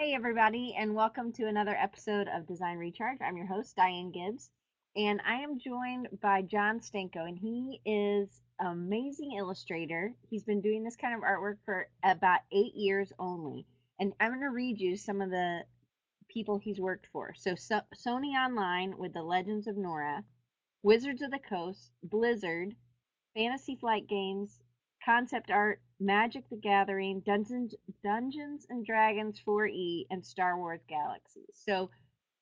Hey, everybody, and welcome to another episode of Design Recharge. I'm your host, Diane Gibbs, and I am joined by John Stanko, and he is an amazing illustrator. He's been doing this kind of artwork for about eight years only. And I'm going to read you some of the people he's worked for. So, so Sony Online with the Legends of Norrath, Wizards of the Coast, Blizzard, Fantasy Flight Games, Concept Art, Magic the Gathering, Dungeons Dungeons and Dragons 4E, and Star Wars Galaxies. So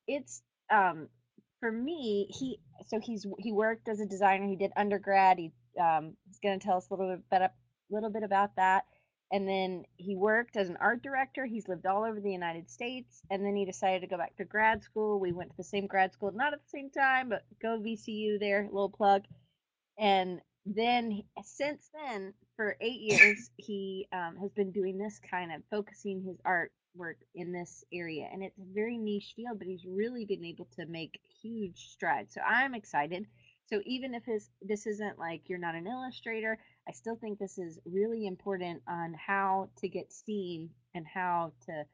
it's um for me, he so he's he worked as a designer. He did undergrad. He um, he's going to tell us a little bit about a little bit about that. And then he worked as an art director. He's lived all over the United States. And then he decided to go back to grad school. We went to the same grad school, not at the same time, but go VCU there, little plug. And then since then, for eight years, he um, has been doing this kind of focusing his artwork in this area. And it's a very niche field, but he's really been able to make huge strides. So I'm excited. So even if his, this isn't like you're not an illustrator, I still think this is really important on how to get seen and how to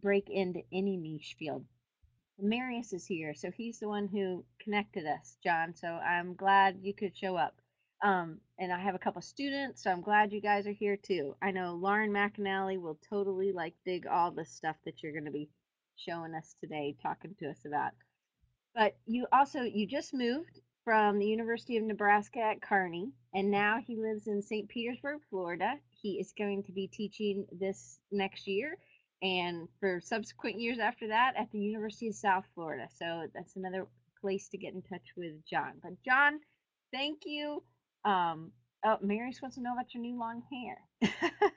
break into any niche field. Marius is here, so he's the one who connected us, John. So I'm glad you could show up. Um, and I have a couple students, so I'm glad you guys are here too. I know Lauren McAnally will totally like dig all the stuff that you're going to be showing us today, talking to us about. But you also you just moved from the University of Nebraska at Kearney, and now he lives in St. Petersburg, Florida. He is going to be teaching this next year and for subsequent years after that at the University of South Florida. So that's another place to get in touch with John. But John, thank you um, oh, wants to know about your new long hair.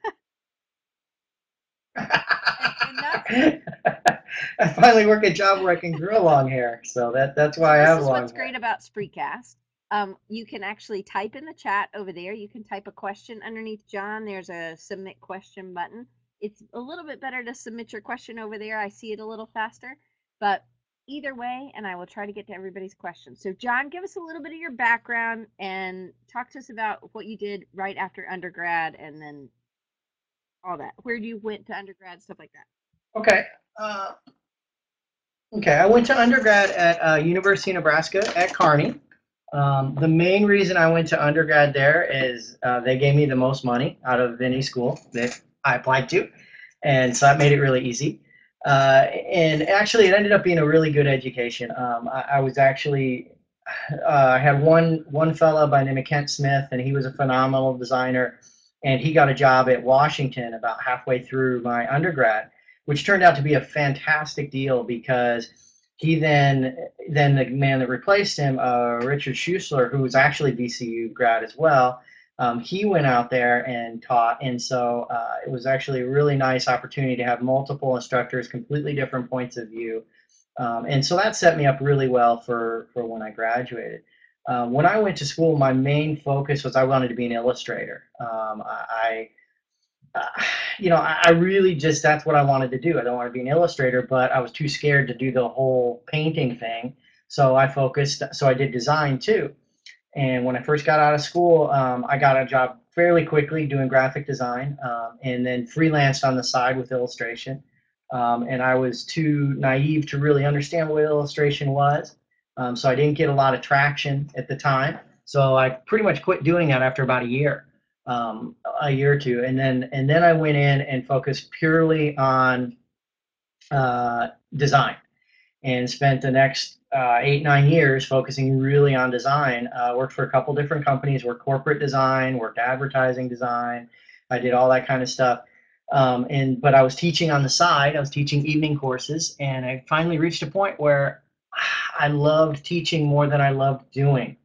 and, I finally work a job where I can grow long hair, so that that's why I have long. What's hair. great about Spreecast. Um, you can actually type in the chat over there. You can type a question underneath John. There's a submit question button. It's a little bit better to submit your question over there. I see it a little faster, but either way, and I will try to get to everybody's questions. So, John, give us a little bit of your background and talk to us about what you did right after undergrad and then all that. Where you went to undergrad, stuff like that. Okay. Uh, okay, I went to undergrad at uh, University of Nebraska at Kearney. Um, the main reason I went to undergrad there is uh, they gave me the most money out of any school that I applied to, and so that made it really easy. Uh, and actually, it ended up being a really good education. Um, I, I, was actually, uh, I had one one fella by the name of Kent Smith, and he was a phenomenal designer. And he got a job at Washington about halfway through my undergrad, which turned out to be a fantastic deal because he then then the man that replaced him, uh, Richard Schusler, who was actually VCU grad as well, um, he went out there and taught. And so uh, it was actually a really nice opportunity to have multiple instructors, completely different points of view. Um, and so that set me up really well for, for when I graduated. Um, when I went to school, my main focus was I wanted to be an illustrator. Um, I, uh, you know, I, I really just, that's what I wanted to do. I don't want to be an illustrator, but I was too scared to do the whole painting thing. So I focused, so I did design too. And when I first got out of school, um, I got a job fairly quickly doing graphic design um, and then freelanced on the side with illustration. Um, and I was too naive to really understand what illustration was. Um, so I didn't get a lot of traction at the time. So I pretty much quit doing that after about a year, um, a year or two. And then, and then I went in and focused purely on uh, design and spent the next uh, eight nine years focusing really on design. Uh, worked for a couple different companies. Worked corporate design. Worked advertising design. I did all that kind of stuff. Um, and but I was teaching on the side. I was teaching evening courses, and I finally reached a point where I loved teaching more than I loved doing.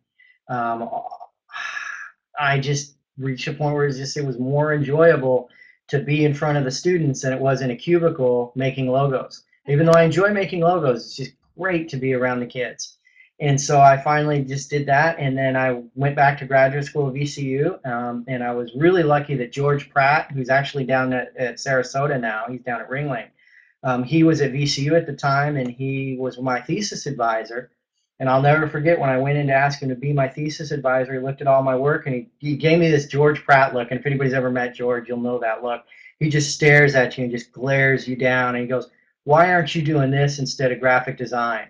Um, I just reached a point where it was just it was more enjoyable to be in front of the students than it was in a cubicle making logos. Even though I enjoy making logos, it's just great to be around the kids. And so I finally just did that, and then I went back to graduate school at VCU, um, and I was really lucky that George Pratt, who's actually down at, at Sarasota now, he's down at Ringling. Um, he was at VCU at the time, and he was my thesis advisor. And I'll never forget when I went in to ask him to be my thesis advisor. He looked at all my work, and he, he gave me this George Pratt look. And if anybody's ever met George, you'll know that look he just stares at you and just glares you down and he goes, Why aren't you doing this instead of graphic design?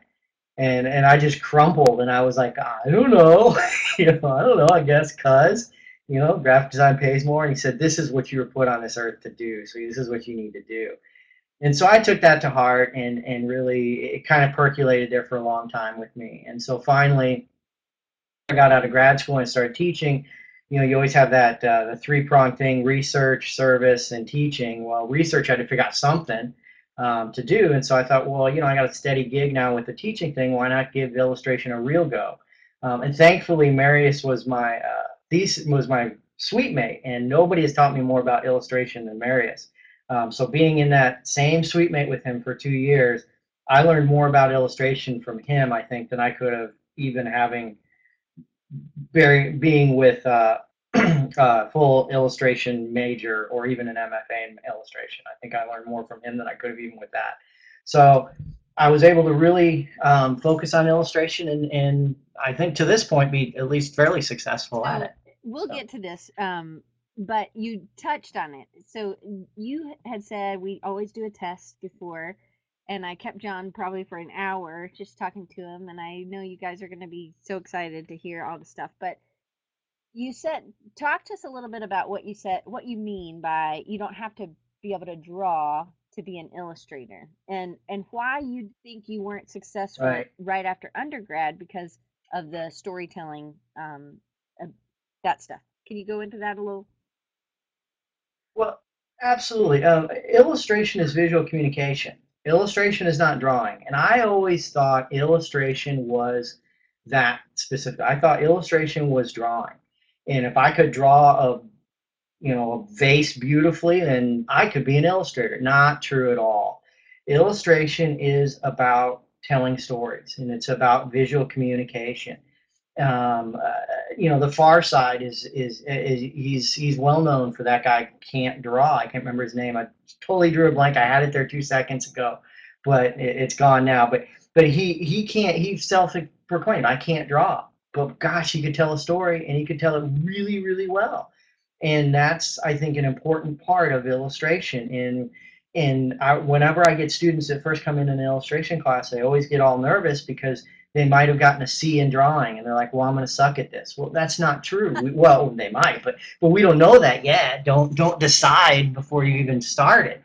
And and I just crumpled and I was like, I don't know. you know, I don't know, I guess cuz, you know, graphic design pays more. And he said, This is what you were put on this earth to do. So this is what you need to do. And so I took that to heart and and really it kind of percolated there for a long time with me. And so finally I got out of grad school and started teaching you know, you always have that uh, the three prong thing: research, service, and teaching. Well, research I had to figure out something um, to do, and so I thought, well, you know, I got a steady gig now with the teaching thing. Why not give illustration a real go? Um, and thankfully, Marius was my uh, was my suite mate, and nobody has taught me more about illustration than Marius. Um, so being in that same suite mate with him for two years, I learned more about illustration from him, I think, than I could have even having very, being with uh, uh, full illustration major or even an MFA in illustration. I think I learned more from him than I could have even with that. So I was able to really um, focus on illustration and, and I think to this point be at least fairly successful So at it. we'll So- get to this, um, but you touched on it. So you had said we always do a test before, and I kept John probably for an hour just talking to him. And I know you guys are going to be so excited to hear all the stuff. But you said, talk to us a little bit about what you said, what you mean by you don't have to be able to draw to be an illustrator, and and why you think you weren't successful Right. right after undergrad because of the storytelling, um, that stuff. Can you go into that a little? Well, absolutely. Um, illustration is visual communication. Illustration is not drawing. And I always thought illustration was that specific. I thought illustration was drawing. And if I could draw a, you know, a vase beautifully, then I could be an illustrator. Not true at all. Illustration is about telling stories and it's about visual communication. Um, uh, you know, the Far Side is, is is he's he's well known for that guy can't draw. I can't remember his name. I totally drew a blank. I had it there two seconds ago, but it, it's gone now. But but he he can't. He self-proclaimed, I can't draw. But gosh, he could tell a story, and he could tell it really really well. And that's I think an important part of illustration. And and I, whenever I get students that first come in an illustration class, they always get all nervous because they might have gotten a C in drawing and they're like, well, I'm going to suck at this. Well, that's not true. We, well, they might, but but we don't know that yet. Don't don't decide before you even start it,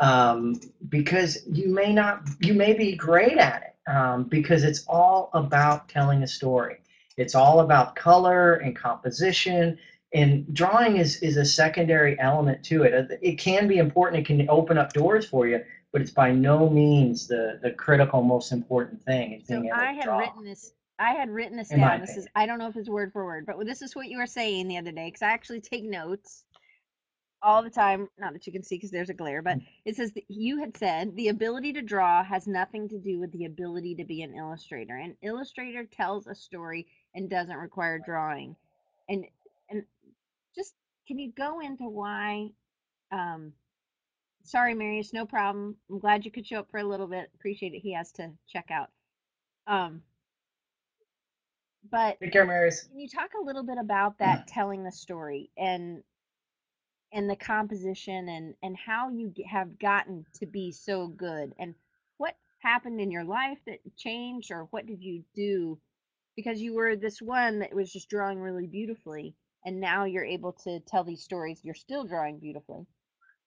um, because you may not, you may be great at it, um, because it's all about telling a story. It's all about color and composition, and drawing is is a secondary element to it. Uh, it can be important. It can open up doors for you, but it's by no means the the critical most important thing. Is So able I had draw. written this. I had written this In down. This is I don't know if it's word for word, but this is what you were saying the other day because I actually take notes all the time. Not that you can see because there's a glare, but it says that you had said the ability to draw has nothing to do with the ability to be an illustrator. An illustrator tells a story and doesn't require drawing. And and just can you go into why? Um, sorry, Marius, no problem. I'm glad you could show up for a little bit. Appreciate it. He has to check out. Um, but Take care, Marius. can you talk a little bit about that telling the story and and the composition and and how you have gotten to be so good and what happened in your life that changed or what did you do? Because you were this one that was just drawing really beautifully and now you're able to tell these stories you're still drawing beautifully.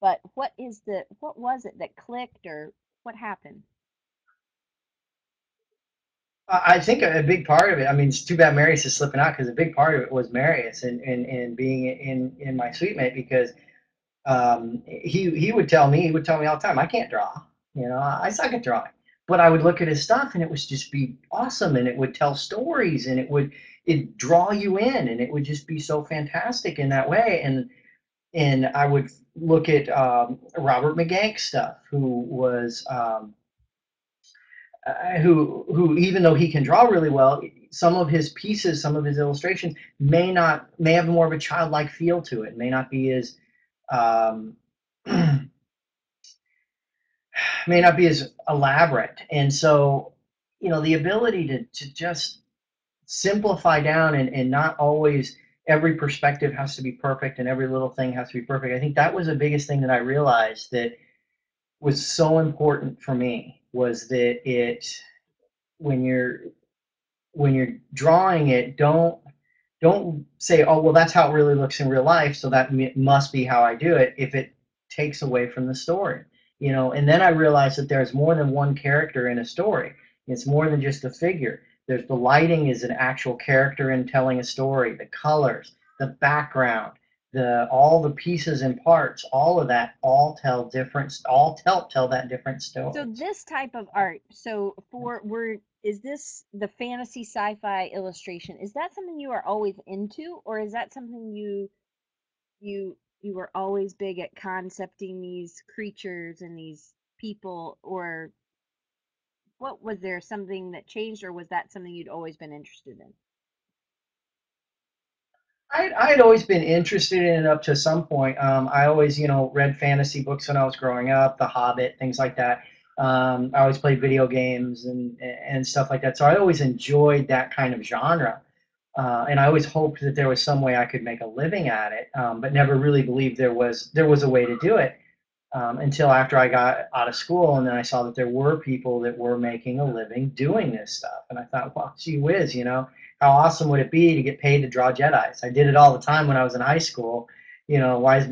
But what is the what was it that clicked or what happened I think a a big part of it. I mean, it's too bad Marius is slipping out because a big part of it was Marius and and, and being in in my suite mate because um, he he would tell me he would tell me all the time I can't draw. You know, I suck at drawing. But I would look at his stuff and it would just be awesome and it would tell stories and it would it draw you in and it would just be so fantastic in that way and and I would look at um, Robert McGank stuff who was um, uh, who who even though he can draw really well, some of his pieces, some of his illustrations may not may have more of a childlike feel to it. May not be as um, may not be as elaborate. And so, you know, the ability to to just simplify down and, and not always every perspective has to be perfect and every little thing has to be perfect. I think that was the biggest thing that I realized that was so important for me was that it when you're when you're drawing it don't don't say oh well that's how it really looks in real life so that must be how i do it if it takes away from the story you know? And then i realized that there's more than one character in a story. It's more than just a figure. There's the lighting is an actual character in telling a story the colors the background the all the pieces and parts all of that all tell different all tell tell that different story. So this type of art so for we're is this the fantasy sci-fi illustration? Is that something you are always into or is that something you you you were always big at concepting these creatures and these people or what was there something that changed or was that something you'd always been interested in I'd, I'd always been interested in it up to some point. Um, I always, you know, read fantasy books when I was growing up, The Hobbit, things like that. Um, I always played video games and and stuff like that. So I always enjoyed that kind of genre, uh, and I always hoped that there was some way I could make a living at it, um, but never really believed there was there was a way to do it um, until after I got out of school, and then I saw that there were people that were making a living doing this stuff, and I thought, well, gee whiz, you know, how awesome would it be to get paid to draw Jedi's? I did it all the time when I was in high school you know, why is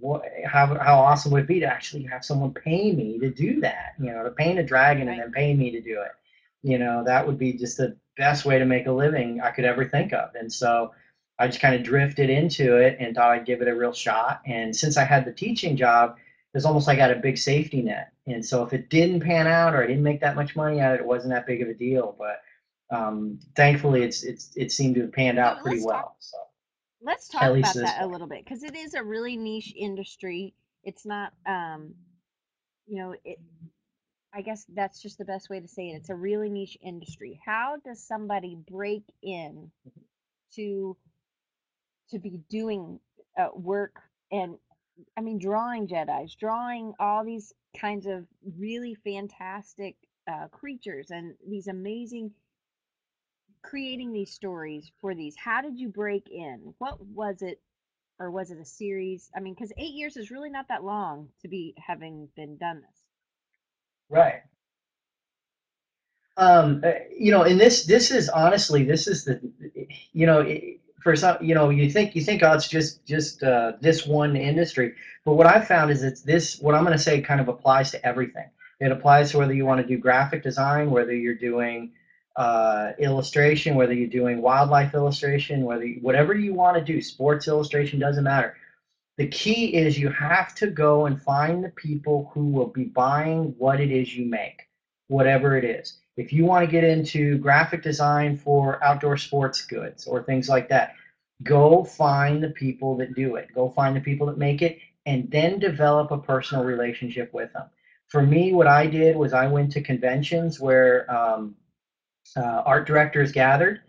what, how how awesome would it be to actually have someone pay me to do that? You know, to paint a dragon and then pay me to do it. You know, that would be just the best way to make a living I could ever think of. And so I just kind of drifted into it and thought I'd give it a real shot. And since I had the teaching job, it's almost like I had a big safety net. And so if it didn't pan out or I didn't make that much money at it, it wasn't that big of a deal. But um, thankfully, it's it's it seemed to have panned out pretty well. So Let's talk about that a little bit because it is a really niche industry. It's not, um, you know, it. I guess that's just the best way to say it. It's a really niche industry. How does somebody break in to to be doing uh, work and I mean drawing Jedi's, drawing all these kinds of really fantastic uh, creatures and these amazing creating these stories for these? How did you break in? What was it, or was it a series? I mean, because eight years is really not that long to be having been done this. Right. Um, uh, you know, and this this is honestly this is the, you know, for some, you know, you think you think oh, it's just just uh, this one industry, but what I've found is it's this. What I'm going to say kind of applies to everything. It applies to whether you want to do graphic design, whether you're doing uh, illustration, whether you're doing wildlife illustration, whether you, whatever you want to do, sports illustration doesn't matter. The key is you have to go and find the people who will be buying what it is you make, whatever it is. If you want to get into graphic design for outdoor sports goods or things like that, go find the people that do it. Go find the people that make it and then develop a personal relationship with them. For me, what I did was I went to conventions where um, uh, art directors gathered.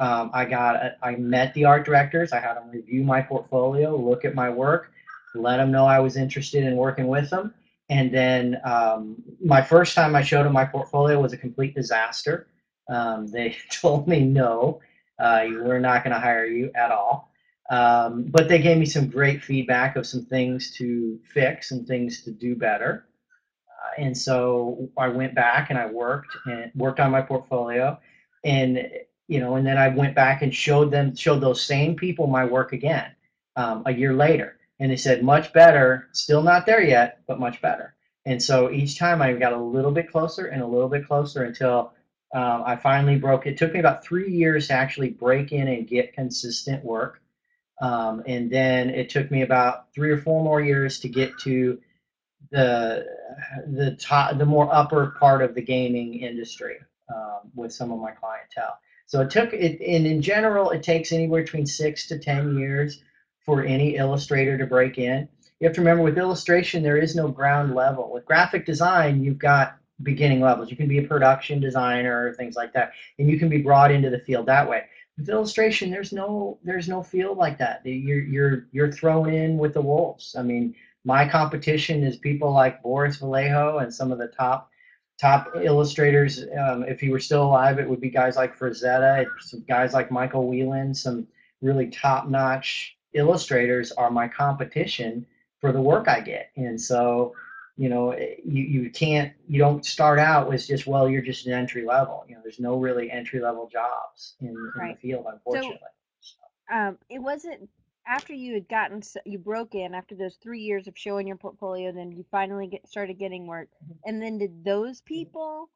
Um, I got I met the art directors. I had them review my portfolio, look at my work, let them know I was interested in working with them. And then um, my first time I showed them my portfolio was a complete disaster. Um, they told me no, uh, we're not going to hire you at all. Um, but they gave me some great feedback of some things to fix and things to do better and so I went back and I worked and worked on my portfolio, and you know, and then I went back and showed them, showed those same people my work again um, a year later, and they said much better, still not there yet, but much better. And so each time I got a little bit closer and a little bit closer until um, I finally broke. It took me about three years to actually break in and get consistent work. Um, and then it took me about three or four more years to get to the the top the more upper part of the gaming industry um, with some of my clientele. So it took it and in general it takes anywhere between six to ten years for any illustrator to break in. You have to remember with illustration there is no ground level. With graphic design you've got beginning levels. You can be a production designer, or things like that, and you can be brought into the field that way. With illustration, there's no there's no field like that. You're you're you're thrown in with the wolves. I mean, my competition is people like Boris Vallejo and some of the top top illustrators. Um, if he were still alive, it would be guys like Frazetta, some guys like Michael Whelan, some really top notch illustrators are my competition for the work I get. And so, you know, you, you can't, you don't start out with just, well, you're just an entry level. You know, there's no really entry level jobs in, in the field, unfortunately. Um, it wasn't after you had gotten you broke in after those three years of showing your portfolio, then you finally get started getting work. Mm-hmm. And then did those mm-hmm. people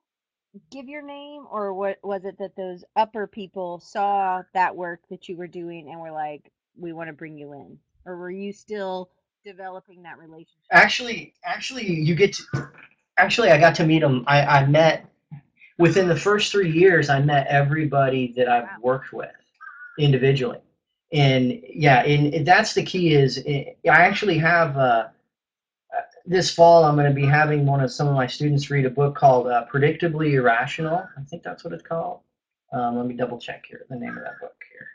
give your name, or what was it that those upper people saw that work that you were doing and were like, we want to bring you in, or were you still developing that relationship? Actually, actually, you get to, actually, I got to meet them. I, I met within the first three years, I met everybody that I've Wow. worked with individually. And yeah, and that's the key is eh, I actually have, uh, uh, this fall, I'm going to be having one of some of my students read a book called uh, Predictably Irrational. I think that's what it's called. Um, let me double check here, the name of that book here.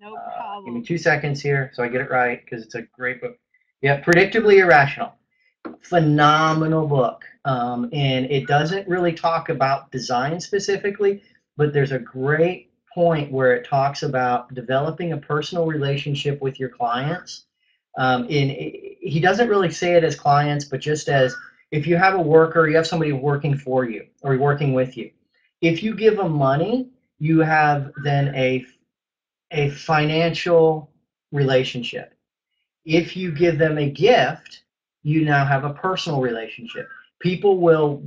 No Uh, give me two seconds here so I get it right because it's a great book. Yeah, Predictably Irrational. Phenomenal book. Um, and it doesn't really talk about design specifically, but there's a great point where it talks about developing a personal relationship with your clients. Um, it, he doesn't really say it as clients, but just as if you have a worker, you have somebody working for you or working with you. If you give them money, you have then a a financial relationship. If you give them a gift, you now have a personal relationship. People will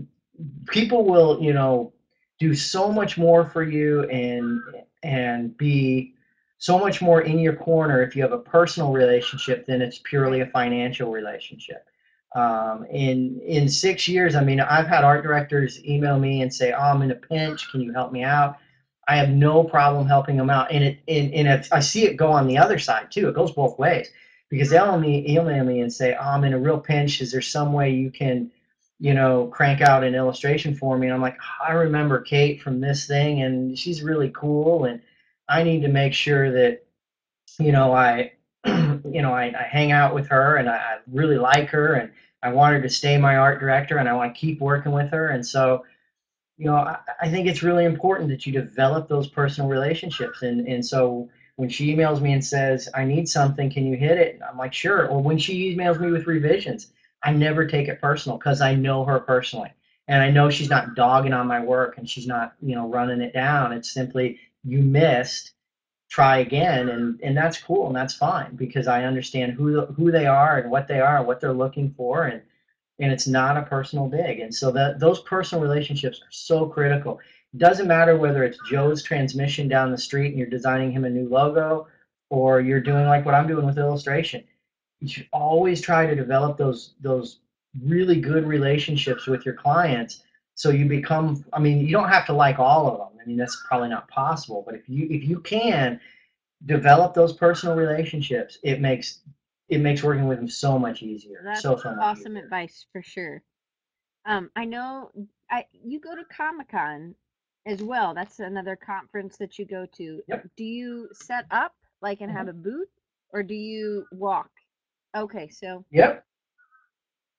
people will, you know, do so much more for you and and be so much more in your corner if you have a personal relationship than it's purely a financial relationship. Um, in in six years, I mean, I've had art directors email me and say, "Oh, I'm in a pinch. Can you help me out?" I have no problem helping them out. And it and, and it, I see it go on the other side too. It goes both ways because they'll email me and say, oh, I'm in a real pinch. Is there some way you can, you know, crank out an illustration for me? And I'm like, I remember Kate from this thing and she's really cool. And I need to make sure that, you know, I, you know, I, I hang out with her and I, I really like her and I want her to stay my art director and I want to keep working with her. And so, you know, I, I think it's really important that you develop those personal relationships. And, and so when she emails me and says, I need something, can you hit it? I'm like, sure. Or when she emails me with revisions, I never take it personal because I know her personally. And I know she's not dogging on my work and she's not, you know, running it down. It's simply, you missed, try again. And, and that's cool and that's fine because I understand who, who they are and what they are what they're looking for. And, and it's not a personal dig. And so that those personal relationships are so critical. It doesn't matter whether it's Joe's transmission down the street and you're designing him a new logo, or you're doing like what I'm doing with illustration. You should always try to develop those those really good relationships with your clients so you become i mean you don't have to like all of them i mean that's probably not possible but if you if you can develop those personal relationships it makes it makes working with them so much easier That's so much awesome easier. advice for sure. Um, I know I you go to Comic Con as well. That's another conference that you go to. Yep. Do you set up like and have a booth, or do you walk? Okay, so Yep.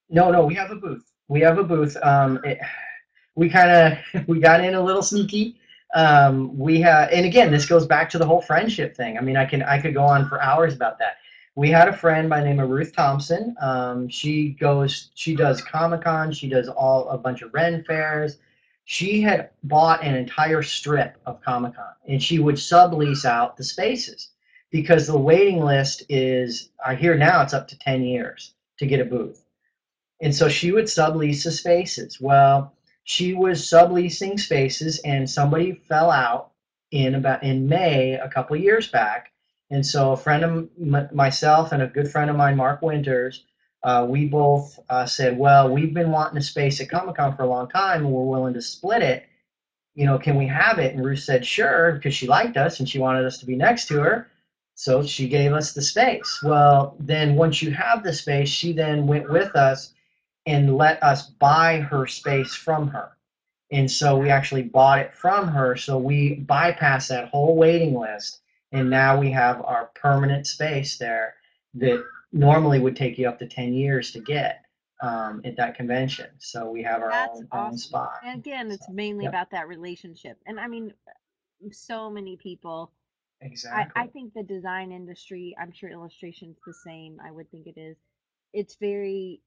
No, no, we have a booth. We have a booth. Um, it, we kind of we got in a little sneaky. Um, we have, and again, this goes back to the whole friendship thing. I mean, I can I could go on for hours about that. We had a friend by the name of Ruth Thompson. Um, she goes, she does Comic Con. She does all a bunch of Ren fairs. She had bought an entire strip of Comic Con, and she would sublease out the spaces because the waiting list is. I hear now it's up to ten years to get a booth. And so she would sublease the spaces. Well, she was subleasing spaces and somebody fell out in about in May a couple years back. And so a friend of m- myself and a good friend of mine, Mark Winters, uh, we both uh, said, well, we've been wanting a space at Comic Con for a long time and we're willing to split it. You know, can we have it? And Ruth said, sure, because she liked us and she wanted us to be next to her. So she gave us the space. Well, then once you have the space, she then went with us and let us buy her space from her. And so we actually bought it from her. So we bypassed that whole waiting list. And now we have our permanent space there that normally would take you up to 10 years to get um, at that convention. So we have our own, own spot. and again, it's So, mainly yep. about that relationship. And I mean, so many people Exactly. I, I think the design industry, I'm sure illustration's the same. I would think it is. It's very,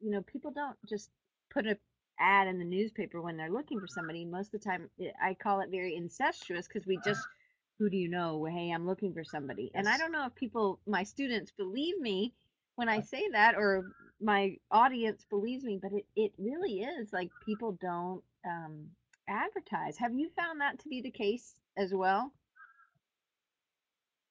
you know, people don't just put a ad in the newspaper when they're looking for somebody. Most of the time, it, I call it very incestuous because we uh-huh. just, who do you know? Hey, I'm looking for somebody. And I Yes. don't know if people, my students believe me when I uh-huh. say that or my audience believes me, but it, it really is like people don't um, advertise. Have you found that to be the case as well?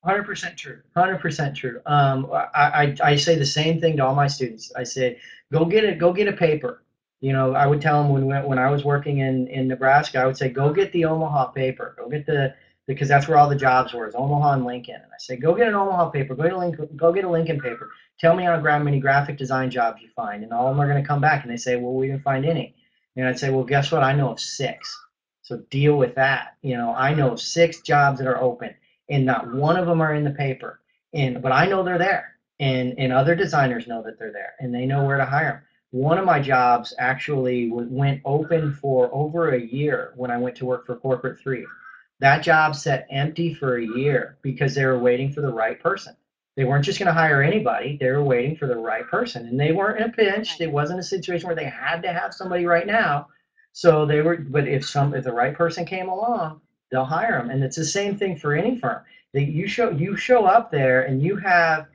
Hundred percent true. Hundred percent true. Um, I, I I say the same thing to all my students. I say, go get it. Go get a paper. You know, I would tell them when when I was working in in Nebraska, I would say, go get the Omaha paper. Go get the because that's where all the jobs were, is Omaha and Lincoln. And I say, go get an Omaha paper. Go get a Lincoln. Go get a Lincoln paper. Tell me how many graphic design jobs you find, and all of them are going to come back and they say, well, we didn't find any. And I'd say, well, guess what? I know of six. So deal with that. You know, I know of six jobs that are open and not one of them are in the paper. And but I know they're there, and and other designers know that they're there, and they know where to hire them. One of my jobs actually went open for over a year when I went to work for Corporate Three. That job sat empty for a year because they were waiting for the right person. They weren't just going to hire anybody; they were waiting for the right person, and they weren't in a pinch. It wasn't a situation where they had to have somebody right now. So they were, but if some if the right person came along, they'll hire them and it's the same thing for any firm. That you show you show up there and you have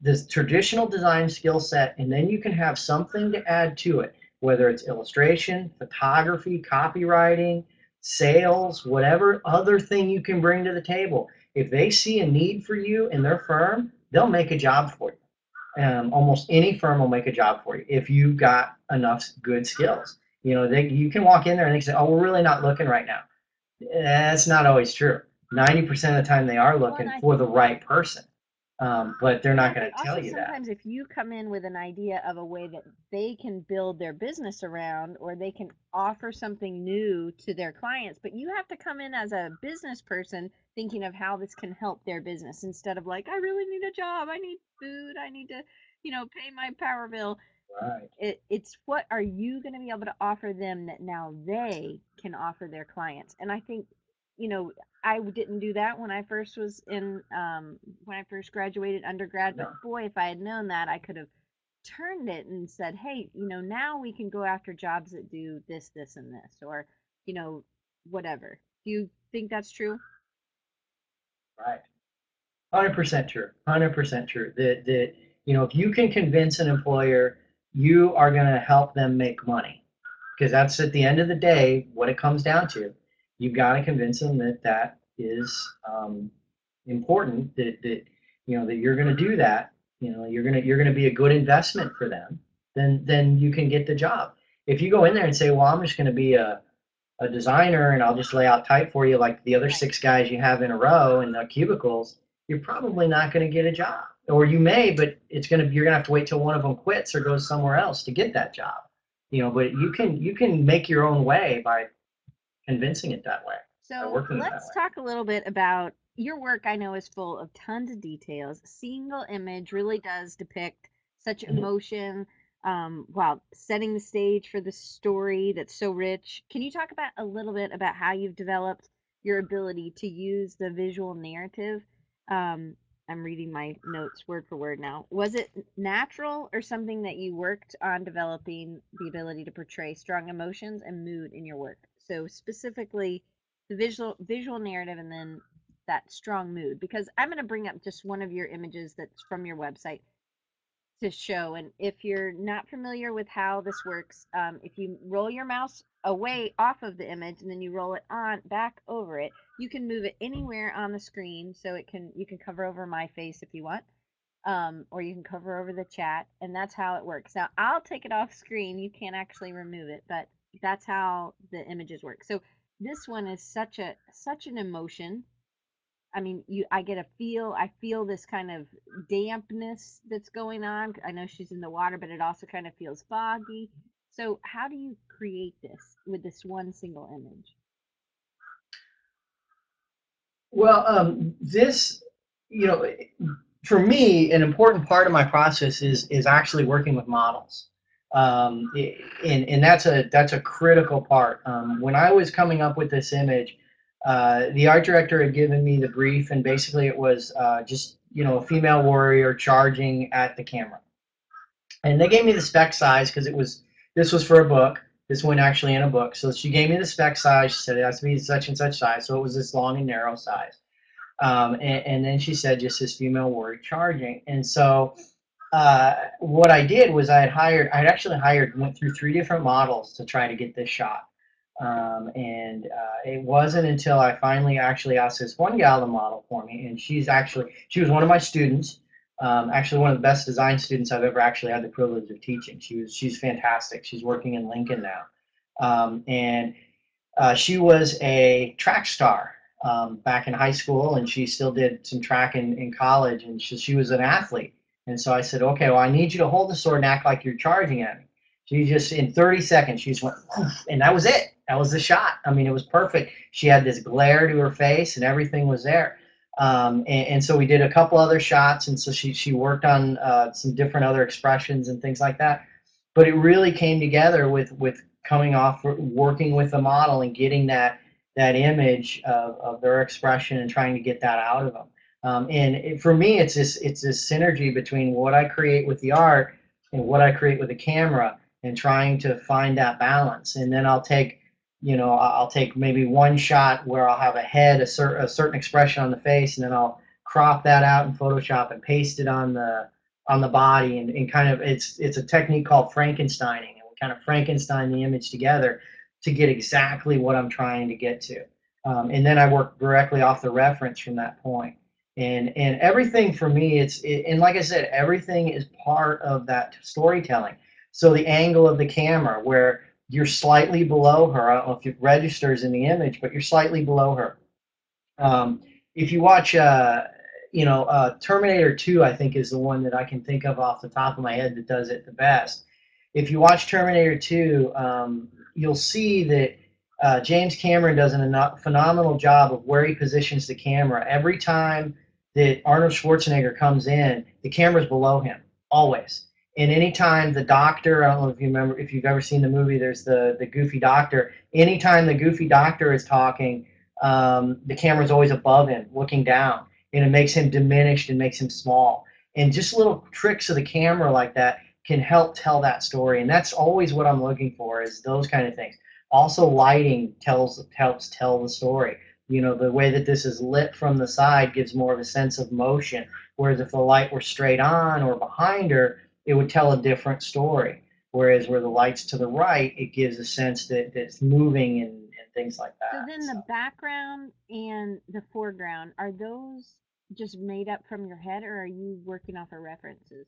this traditional design skill set and then you can have something to add to it whether it's illustration photography copywriting sales whatever other thing you can bring to the table. If they see a need for you in their firm they'll make a job for you. Um, almost any firm will make a job for you if you've got enough good skills. You know they, you can walk in there and they say oh we're really not looking right now that's not always true. 90% of the time they are looking I for the right person. Um, but they're not going to tell you that. sometimes if you come in with an idea of a way that they can build their business around or they can offer something new to their clients, but you have to come in as a business person thinking of how this can help their business instead of like, I really need a job, I need food, I need to, you know, pay my power bill. Right. It, it's what are you going to be able to offer them that now they can offer their clients? And I think, you know, I didn't do that when I first was in um, when I first graduated undergrad. No. But boy, if I had known that, I could have turned it and said, hey, you know, now we can go after jobs that do this, this, and this, or you know, whatever. Do you think that's true? Right. Hundred percent true. Hundred percent true. That that you know, if you can convince an employer, you are going to help them make money, because that's at the end of the day what it comes down to. You've got to convince them that that is um, important. That that you know that you're going to do that. You know, you're gonna you're going to be a good investment for them. Then then you can get the job. If you go in there and say, well, I'm just going to be a a designer and I'll just lay out type for you like the other six guys you have in a row in the cubicles, you're probably not going to get a job. Or you may, but it's to you're going to have to wait till one of them quits or goes somewhere else to get that job. You know, but you can you can make your own way by convincing it that way. So working it that let's way. talk a little bit about your work. I know is full of tons of details. Single image really does depict such Mhm. emotion um, while setting the stage for the story that's so rich. Can you talk about a little bit about how you've developed your ability to use the visual narrative? Um, I'm reading my notes word for word now. Was it natural or something that you worked on developing the ability to portray strong emotions and mood in your work? So specifically the visual visual narrative and then that strong mood because I'm going to bring up just one of your images that's from your website to show and if you're not familiar with how this works um, if you roll your mouse away off of the image and then you roll it on back over it. You can move it anywhere on the screen so it can you can cover over my face if you want um, or you can cover over the chat and that's how it works. Now i'll take it off screen. You can't actually remove it but that's how the images work. So this one is such a such an emotion. I mean you i get a feel i feel this kind of dampness that's going on. I know she's in the water but it also kind of feels foggy. So how do you create this with this one single image Well, um, this, you know, for me, an important part of my process is is actually working with models, um, and and that's a that's a critical part. Um, when I was coming up with this image, uh, the art director had given me the brief, and basically it was uh, just you know a female warrior charging at the camera. And they gave me the spec size because it was this was for a book. This went actually in a book. So she gave me the spec size. She said it has to be such and such size. So it was this long and narrow size. Um, and, and, then she said just this female warrior charging. And so uh, what I did was I had hired, I had actually hired, went through three different models to try to get this shot. Um, and uh, it wasn't until I finally actually asked this one gal to model for me, and she's actually she was one of my students, um, actually one of the best design students I've ever actually had the privilege of teaching. She was she's fantastic. She's working in Lincoln now, um, and uh, she was a track star um, back in high school, and she still did some track in, in college, and she, she was an athlete. And so I said, okay, well, I need you to hold the sword and act like you're charging at me. She just in 30 seconds, she just went, and that was it. That was the shot. I mean, it was perfect. She had this glare to her face, and everything was there. Um, and, and, so we did a couple other shots, and so she she worked on uh, some different other expressions and things like that. But it really came together with with coming off working with the model and getting that that image of, of their expression and trying to get that out of them. Um, and it, for me, it's this it's this synergy between what I create with the art and what I create with the camera and trying to find that balance. And then I'll take, you know, I'll take maybe one shot where I'll have a head, a, cer- a certain expression on the face, and then I'll crop that out in Photoshop and paste it on the on the body and, and kind of it's it's a technique called Frankensteining and we kind of Frankenstein the image together to get exactly what I'm trying to get to. Um, and then I work directly off the reference from that point. And and everything for me, it's it, and like I said, everything is part of that storytelling. So the angle of the camera, where you're slightly below her. I don't know if it registers in the image, but you're slightly below her. Um, if you watch, uh, you know, uh, Terminator 2, I think is the one that I can think of off the top of my head that does it the best. If you watch Terminator 2, um, you'll see that uh, James Cameron does a phenomenal job of where he positions the camera. Every time that Arnold Schwarzenegger comes in, the camera's below him, always. And anytime the doctor, I don't know if you remember, if you've ever seen the movie, there's the, the goofy doctor. Anytime the goofy doctor is talking, um, the camera's always above him, looking down. And it makes him diminished and makes him small. And just little tricks of the camera like that can help tell that story. And that's always what I'm looking for is those kind of things. Also, lighting tells helps tell the story. You know, the way that this is lit from the side gives more of a sense of motion. Whereas if the light were straight on or behind her, it would tell a different story. Whereas where the light's to the right, it gives a sense that, that it's moving and, and things like that. So then so. the background and the foreground, are those just made up from your head or are you working off of references?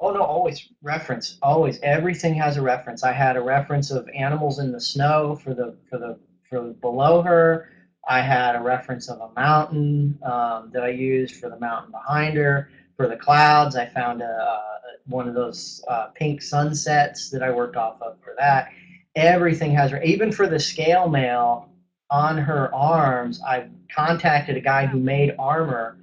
Oh no, always reference. Always, everything has a reference. I had a reference of animals in the snow for the for the for below her. I had a reference of a mountain um, that I used for the mountain behind her. For the clouds, I found a, one of those uh, pink sunsets that I worked off of for that. Everything has her, even for the scale mail on her arms. I contacted a guy who made armor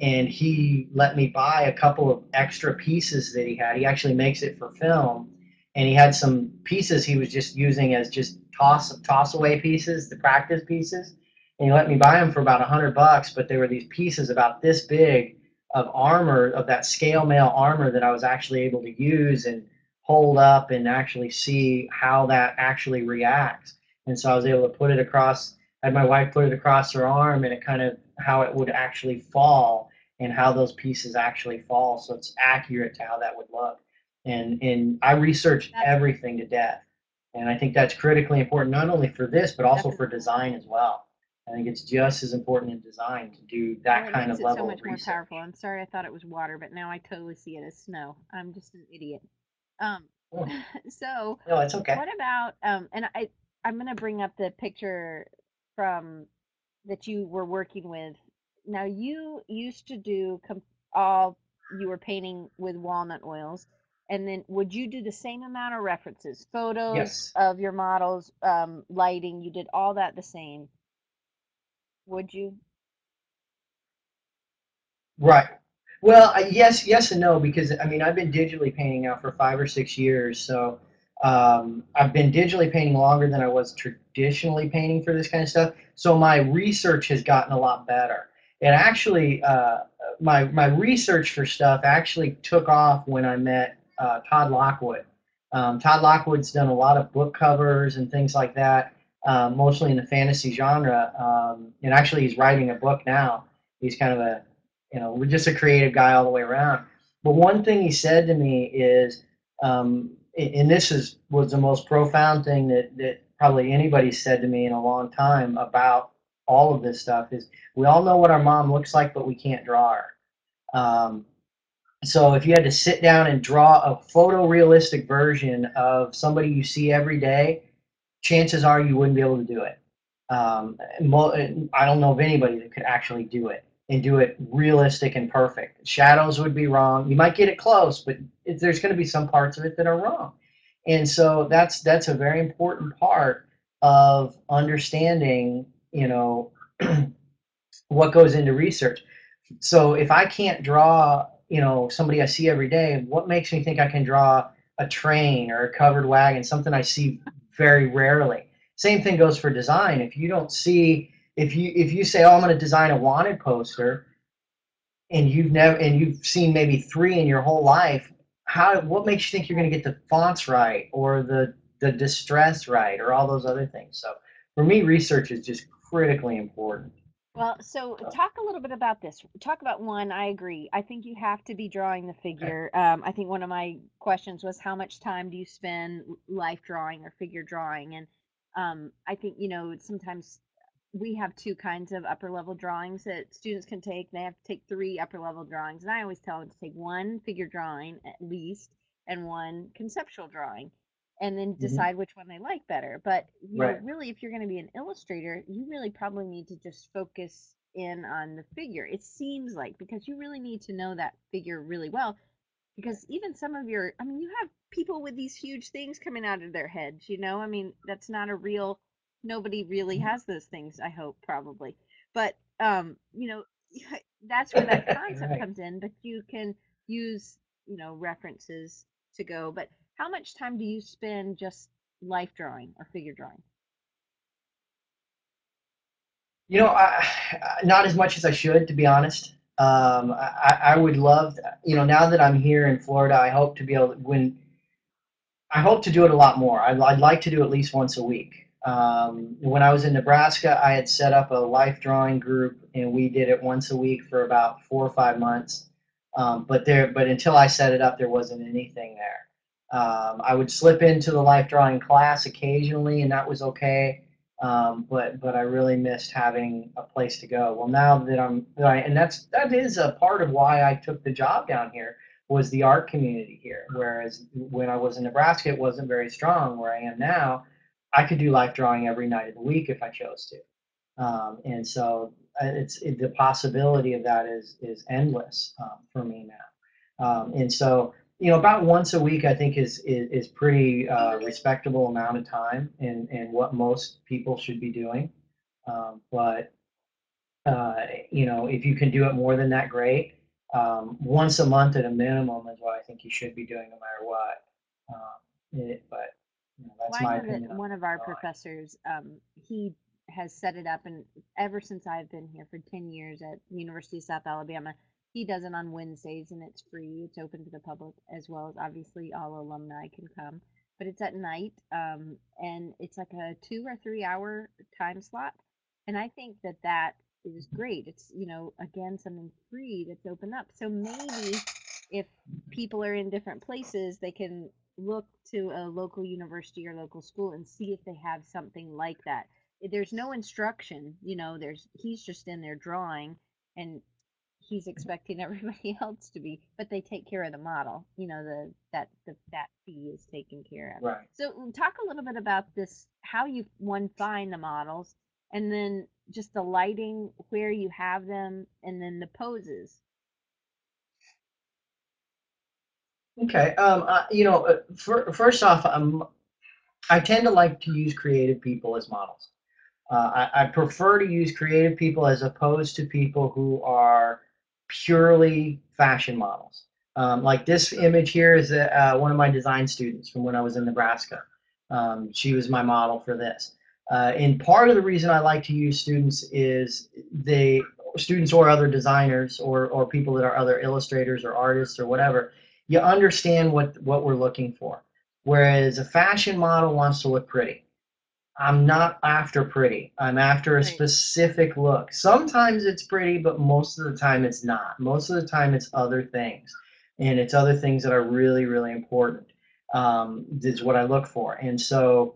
and he let me buy a couple of extra pieces that he had. He actually makes it for film, and he had some pieces he was just using as just toss toss away pieces, the practice pieces. And he let me buy them for about a hundred bucks, but they were these pieces about this big of armor of that scale mail armor that I was actually able to use and hold up and actually see how that actually reacts. And so I was able to put it across. Had my wife put it across her arm, and it kind of how it would actually fall and how those pieces actually fall so it's accurate to how that would look and and i researched everything to death and i think that's critically important not only for this but also for design as well i think it's just as important in design to do that kind of level so much of more powerful. I'm sorry i thought it was water but now i totally see it as snow. I'm just an idiot. Um oh. so no it's okay. what about um and i i'm going to bring up the picture from that you were working with. Now you used to do com- all you were painting with walnut oils and then would you do the same amount of references? Photos yes. of your models um, lighting you did all that the same would you right well yes yes and no because i mean i've been digitally painting now for five or six years so um, I've been digitally painting longer than I was traditionally painting for this kind of stuff. So my research has gotten a lot better. And actually, uh, my my research for stuff actually took off when I met uh, Todd Lockwood. Um, Todd Lockwood's done a lot of book covers and things like that, um, mostly in the fantasy genre. Um, and actually, he's writing a book now. He's kind of a, you know, just a creative guy all the way around. But one thing he said to me is, um, and this is was the most profound thing that that probably anybody said to me in a long time about all of this stuff is we all know what our mom looks like, but we can't draw her. Um, so if you had to sit down and draw a photorealistic version of somebody you see every day, chances are you wouldn't be able to do it. Um, I don't know of anybody that could actually do it and do it realistic and perfect. Shadows would be wrong. You might get it close, but it, there's going to be some parts of it that are wrong. And so that's that's a very important part of understanding, you know, what goes into research. So if I can't draw, you know, somebody I see every day, what makes me think I can draw a train or a covered wagon, something I see very rarely? Same thing goes for design. If you don't see if you if you say, "Oh, I'm going to design a wanted poster," and you've never and you've seen maybe three in your whole life, how what makes you think you're going to get the fonts right or the the distress right or all those other things? So for me, research is just critically important. Well, so talk a little bit about this. Talk about one. I agree. I think you have to be drawing the figure. Um, I think one of my questions was how much time do you spend life drawing or figure drawing? And um, I think you know sometimes we have two kinds of upper level drawings that students can take. They have to take three upper level drawings, and I always tell them to take one figure drawing at least and one conceptual drawing, and then mm-hmm. decide mm-hmm. which one they like better. But you right. know, really, if you're going to be an illustrator, you really probably need to just focus in on the figure. It seems like because you really need to know that figure really well. Because even some of your, I mean, you have people with these huge things coming out of their heads. You know, I mean, that's not a real nobody really mm-hmm. has those things i hope probably but um you know that's where that concept right. comes in but you can use you know references to go but how much time do you spend just life drawing or figure drawing you know I, not as much as i should to be honest um, I, I would love you know now that i'm here in florida i hope to be able to when i hope to do it a lot more I'd, I'd like to do at least once a week um, when I was in Nebraska, I had set up a life drawing group, and we did it once a week for about four or five months. Um, but there, but until I set it up, there wasn't anything there. Um, I would slip into the life drawing class occasionally, and that was okay. Um, but but I really missed having a place to go. Well, now that I'm, that I, and that's that is a part of why I took the job down here was the art community here. Whereas when I was in Nebraska, it wasn't very strong. Where I am now I could do life drawing every night of the week if I chose to. Um, and so uh, it's it, the possibility of that is is endless um, for me now. Um, and so you know about once a week I think is is, is pretty uh, respectable amount of time and and what most people should be doing. Um, but uh, you know if you can do it more than that, great. Um, once a month at a minimum is what I think you should be doing no matter what. Um, it, but that's well, my opinion. one of our professors, um, he has set it up, and ever since I've been here for 10 years at University of South Alabama, he does it on Wednesdays, and it's free. It's open to the public as well as obviously all alumni can come. But it's at night, um, and it's like a two or three hour time slot. And I think that that is great. It's, you know, again, something free that's open up. So maybe if people are in different places, they can look to a local university or local school and see if they have something like that. There's no instruction, you know, there's he's just in there drawing and he's expecting everybody else to be, but they take care of the model. You know, the that the that fee is taken care of. Right. So mm, talk a little bit about this how you one find the models and then just the lighting, where you have them, and then the poses. Okay. Um, uh, you know, uh, for, first off, um, I tend to like to use creative people as models. Uh, I, I, prefer to use creative people as opposed to people who are purely fashion models. Um, like this image here is uh, one of my design students from when I was in Nebraska. Um, she was my model for this. Uh, and part of the reason I like to use students is they students or other designers or or people that are other illustrators or artists or whatever. You understand what what we're looking for. Whereas a fashion model wants to look pretty. I'm not after pretty. I'm after a Right. specific look. Sometimes it's pretty, but most of the time it's not. Most of the time it's other things. And it's other things that are really, really important. Um, is what I look for. And so,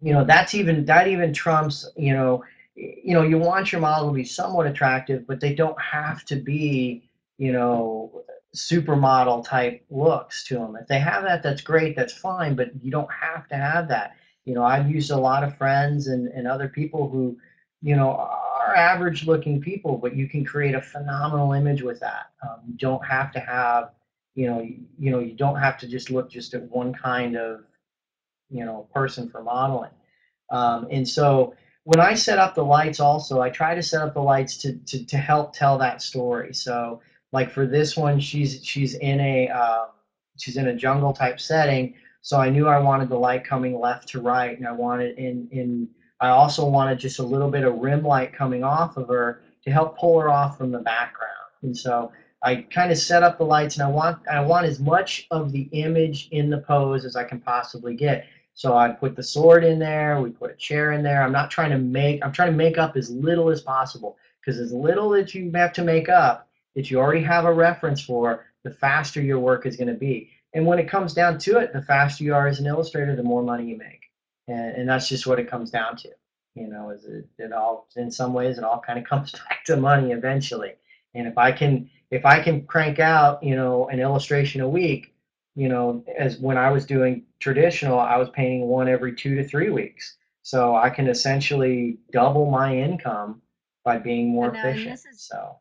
you know, that's even that even trumps, you know, you know, you want your model to be somewhat attractive, but they don't have to be, you know, supermodel type looks to them. If they have that, that's great, that's fine, but you don't have to have that. You know, I've used a lot of friends and, and other people who, you know, are average looking people, but you can create a phenomenal image with that. Um, you don't have to have, you know, you, you know, you don't have to just look just at one kind of, you know, person for modeling. Um, and so when I set up the lights also, I try to set up the lights to, to, to help tell that story. So like for this one, she's, she's in a, um, she's in a jungle type setting. So I knew I wanted the light coming left to right and I wanted in, in, I also wanted just a little bit of rim light coming off of her to help pull her off from the background. And so I kind of set up the lights and I want, I want as much of the image in the pose as I can possibly get. So I put the sword in there, we put a chair in there. I'm not trying to make, I'm trying to make up as little as possible because as little that you have to make up that you already have a reference for, the faster your work is going to be. And when it comes down to it, the faster you are as an illustrator, the more money you make. And, and that's just what it comes down to. You know, is it, it all in some ways it all kind of comes back to money eventually. And if I can if I can crank out, you know, an illustration a week, you know, as when I was doing traditional, I was painting one every two to three weeks. So I can essentially double my income by being more and efficient. is So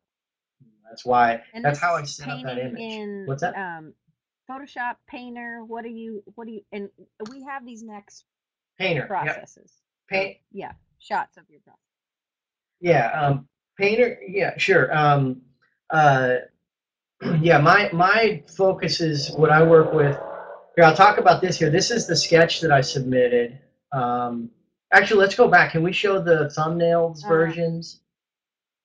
that's why that's how I set up that image. in What's that? um, Photoshop, Painter. What do you what do you and we have these next Painter. Processes. or, Paint. yeah, shots of your process. Yeah. Um, painter. Yeah. Sure. Um, uh, yeah. My my focus is what I work with. Here, I'll talk about this here. This is the sketch that I submitted. Um, actually, let's go back. Can we show the thumbnails Uh, versions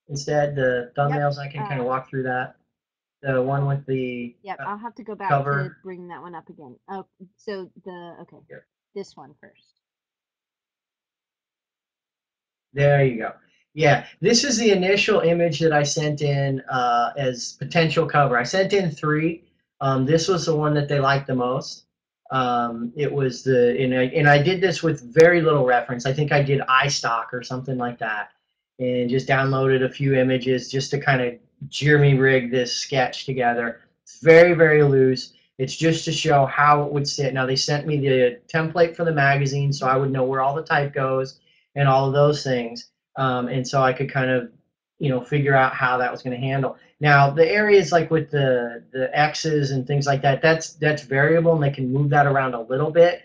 instead? The Yep. thumbnails. I can kind of Uh, walk through that. The one with the Yep, uh, I'll have to go back to cover. bring that one up again. Oh, so the okay, Here. this one first. There you go. Yeah, this is the initial image that I sent in uh, as potential cover. I sent in three. Um, this was the one that they liked the most. Um, it was the and I, and I did this with very little reference. I think I did iStock or something like that, and just downloaded a few images just to kind of jeremy rig this sketch together. It's very very loose. It's just to show how it would sit. Now they sent me the template for the magazine, so I would know where all the type goes and all of those things. Um, and so I could kind of, you know, figure out how that was going to handle. Now the areas like with the the X's and things like that, that's that's variable, and they can move that around a little bit.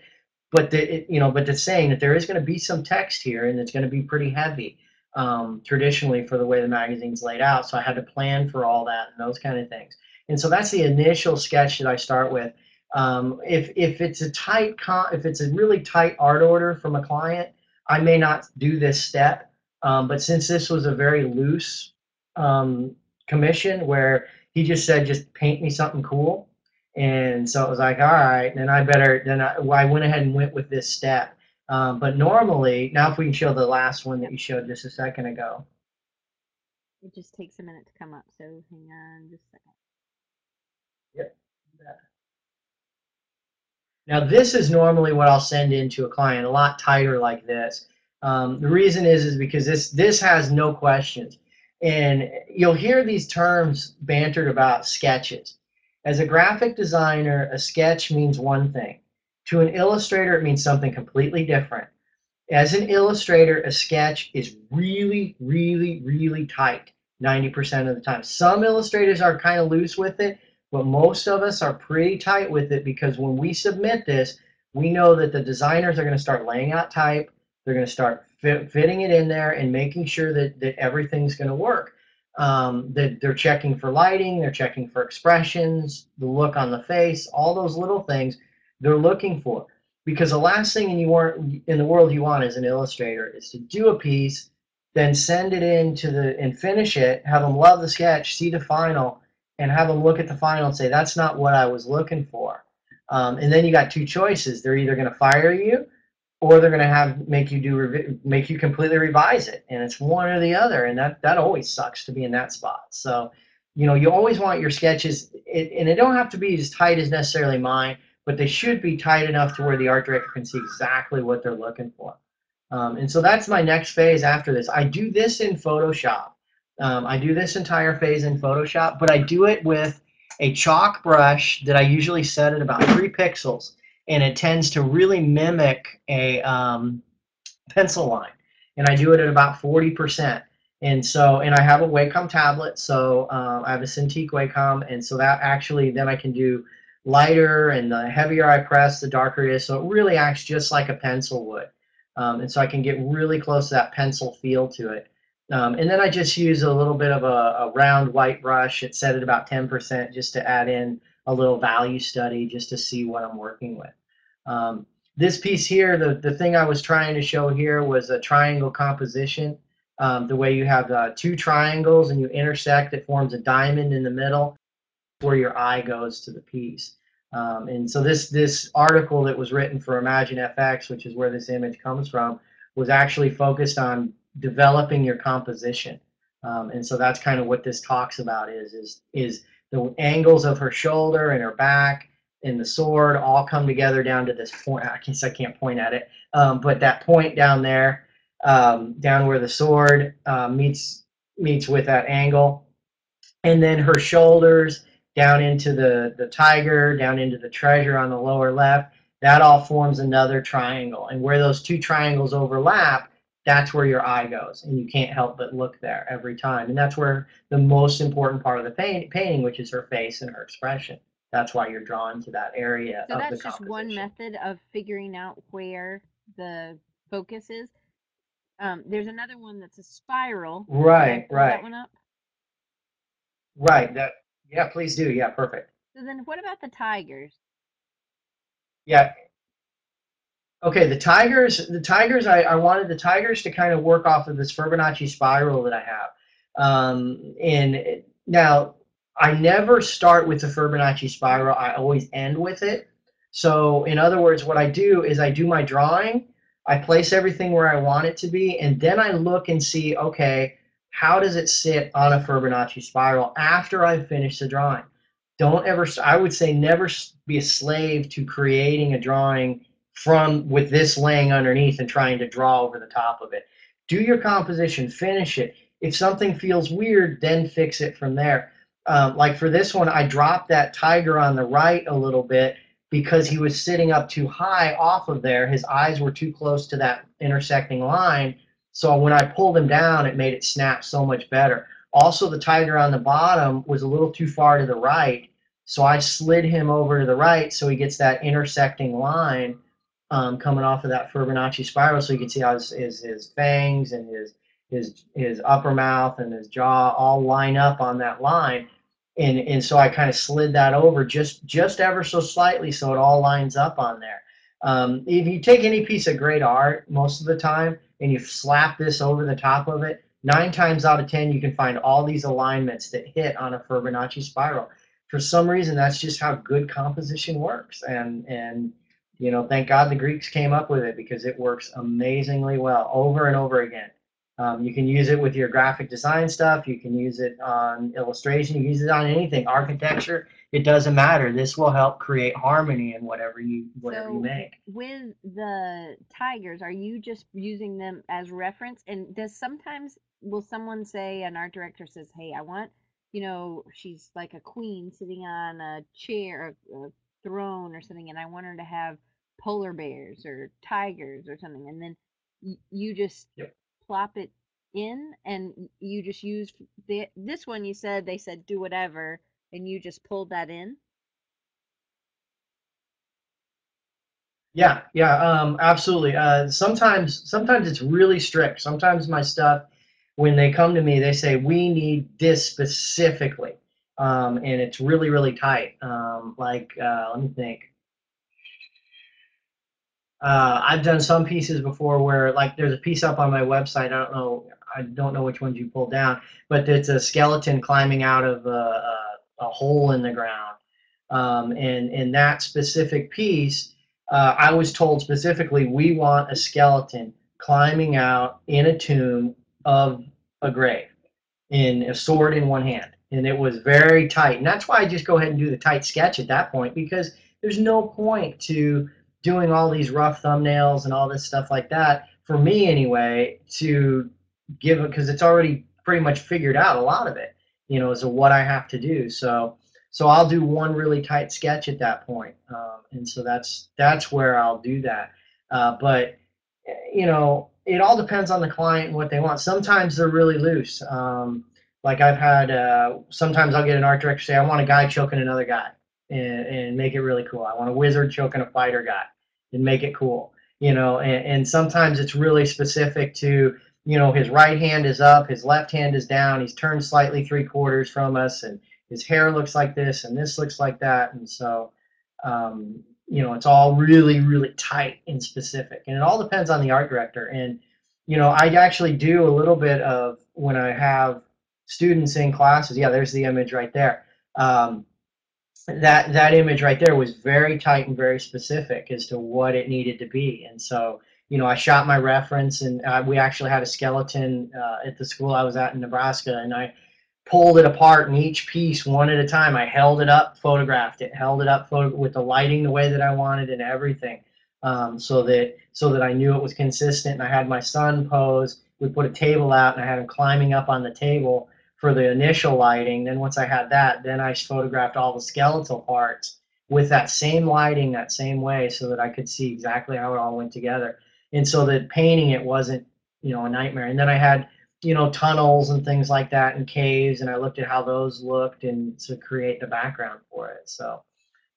But the it, you know, but it's saying that there is going to be some text here, and it's going to be pretty heavy um, traditionally for the way the magazine's laid out. So I had to plan for all that and those kind of things. And so that's the initial sketch that I start with. Um, if if it's a tight con- if it's a really tight art order from a client, I may not do this step. Um, but since this was a very loose um, commission where he just said, just paint me something cool. And so it was like, all right, then I better, then I, well, I went ahead and went with this step. Um, but normally, now if we can show the last one that you showed just a second ago. It just takes a minute to come up, so hang on just a second. Yep. Now this is normally what I'll send in to a client, a lot tighter like this. Um, the reason is is because this this has no questions, and you'll hear these terms bantered about sketches. As a graphic designer, a sketch means one thing. To an illustrator, it means something completely different. As an illustrator, a sketch is really, really, really tight 90% of the time. Some illustrators are kind of loose with it, but most of us are pretty tight with it because when we submit this, we know that the designers are going to start laying out type. They're going to start fit, fitting it in there and making sure that, that everything's going to work. Um, that they're checking for lighting, they're checking for expressions, the look on the face, all those little things they're looking for. Because the last thing you want in the world you want as an illustrator is to do a piece, then send it in to the and finish it, have them love the sketch, see the final, and have them look at the final and say that's not what I was looking for. Um, and then you got two choices. They're either going to fire you or they're going to have make you do make you completely revise it and it's one or the other and that that always sucks to be in that spot so you know you always want your sketches it, and it don't have to be as tight as necessarily mine but they should be tight enough to where the art director can see exactly what they're looking for um, and so that's my next phase after this i do this in photoshop um, i do this entire phase in photoshop but i do it with a chalk brush that i usually set at about three pixels and it tends to really mimic a um, pencil line. And I do it at about 40%. And so, and I have a Wacom tablet, so um, I have a Cintiq Wacom, and so that actually, then I can do lighter, and the heavier I press, the darker it is, so it really acts just like a pencil would. Um, and so I can get really close to that pencil feel to it. Um, and then I just use a little bit of a, a round white brush, it's set at about 10% just to add in a little value study just to see what I'm working with. Um, this piece here, the, the thing I was trying to show here was a triangle composition. Um, the way you have uh, two triangles and you intersect, it forms a diamond in the middle where your eye goes to the piece. Um, and so this this article that was written for Imagine FX, which is where this image comes from, was actually focused on developing your composition. Um, and so that's kind of what this talks about is is is the angles of her shoulder and her back and the sword all come together down to this point. I guess I can't point at it, um, but that point down there, um, down where the sword uh, meets meets with that angle, and then her shoulders down into the the tiger, down into the treasure on the lower left. That all forms another triangle, and where those two triangles overlap, that's where your eye goes, and you can't help but look there every time. And that's where the most important part of the paint, painting, which is her face and her expression. That's why you're drawn to that area so that's just one method of figuring out where the focus is. Um, there's another one that's a spiral. Right right that one up? Right that yeah please do yeah perfect so then what about the tigers yeah okay the tigers the tigers I, I wanted the tigers to kind of work off of this fibonacci spiral that i have um, and now I never start with the Fibonacci spiral. I always end with it. So in other words, what I do is I do my drawing, I place everything where I want it to be, and then I look and see, okay, how does it sit on a Fibonacci spiral after I've finished the drawing? Don't ever, I would say never be a slave to creating a drawing from with this laying underneath and trying to draw over the top of it. Do your composition, finish it. If something feels weird, then fix it from there um, like for this one, I dropped that tiger on the right a little bit because he was sitting up too high off of there. His eyes were too close to that intersecting line. So when I pulled him down, it made it snap so much better. Also, the tiger on the bottom was a little too far to the right. So I slid him over to the right so he gets that intersecting line um, coming off of that Fibonacci spiral. So you can see how his, his, his fangs and his his his upper mouth and his jaw all line up on that line and and so I kind of slid that over just just ever so slightly so it all lines up on there. Um, if you take any piece of great art most of the time and you slap this over the top of it, nine times out of ten you can find all these alignments that hit on a Fibonacci spiral. For some reason, that's just how good composition works, and and you know, thank God the Greeks came up with it because it works amazingly well over and over again. Um, you can use it with your graphic design stuff. You can use it on illustration. You can use it on anything, architecture. It doesn't matter. This will help create harmony in whatever you whatever so you make. With the tigers, are you just using them as reference? And does sometimes will someone say an art director says, "Hey, I want." You know, she's like a queen sitting on a chair, a, a throne, or something, and I want her to have polar bears or tigers or something, and then you just yep plop it in and you just use the this one you said they said do whatever and you just pulled that in yeah yeah um absolutely uh sometimes sometimes it's really strict sometimes my stuff when they come to me, they say, we need this specifically. Um, and it's really, really tight. Um, like, uh, let me think. Uh, I've done some pieces before where, like, there's a piece up on my website. I don't know, I don't know which ones you pulled down, but it's a skeleton climbing out of a, a, a hole in the ground. Um, and in that specific piece, uh, I was told specifically, we want a skeleton climbing out in a tomb of a grave in a sword in one hand. And it was very tight. And that's why I just go ahead and do the tight sketch at that point because there's no point to doing all these rough thumbnails and all this stuff like that for me anyway to give it because it's already pretty much figured out a lot of it you know as to what i have to do so so i'll do one really tight sketch at that point um, and so that's that's where i'll do that uh, but you know it all depends on the client and what they want sometimes they're really loose um, like i've had uh, sometimes i'll get an art director say i want a guy choking another guy and, and make it really cool. I want a wizard choking a fighter guy and make it cool. You know, and, and sometimes it's really specific to, you know, his right hand is up, his left hand is down, he's turned slightly three quarters from us, and his hair looks like this, and this looks like that. And so, um, you know, it's all really, really tight and specific. And it all depends on the art director. And, you know, I actually do a little bit of when I have students in classes. Yeah, there's the image right there. Um, that that image right there was very tight and very specific as to what it needed to be and so you know i shot my reference and uh, we actually had a skeleton uh, at the school i was at in nebraska and i pulled it apart in each piece one at a time i held it up photographed it held it up photo- with the lighting the way that i wanted and everything um, so that so that i knew it was consistent and i had my son pose we put a table out and i had him climbing up on the table for the initial lighting. Then once I had that, then I photographed all the skeletal parts with that same lighting, that same way, so that I could see exactly how it all went together. And so that painting it wasn't, you know, a nightmare. And then I had, you know, tunnels and things like that and caves, and I looked at how those looked and to create the background for it. So,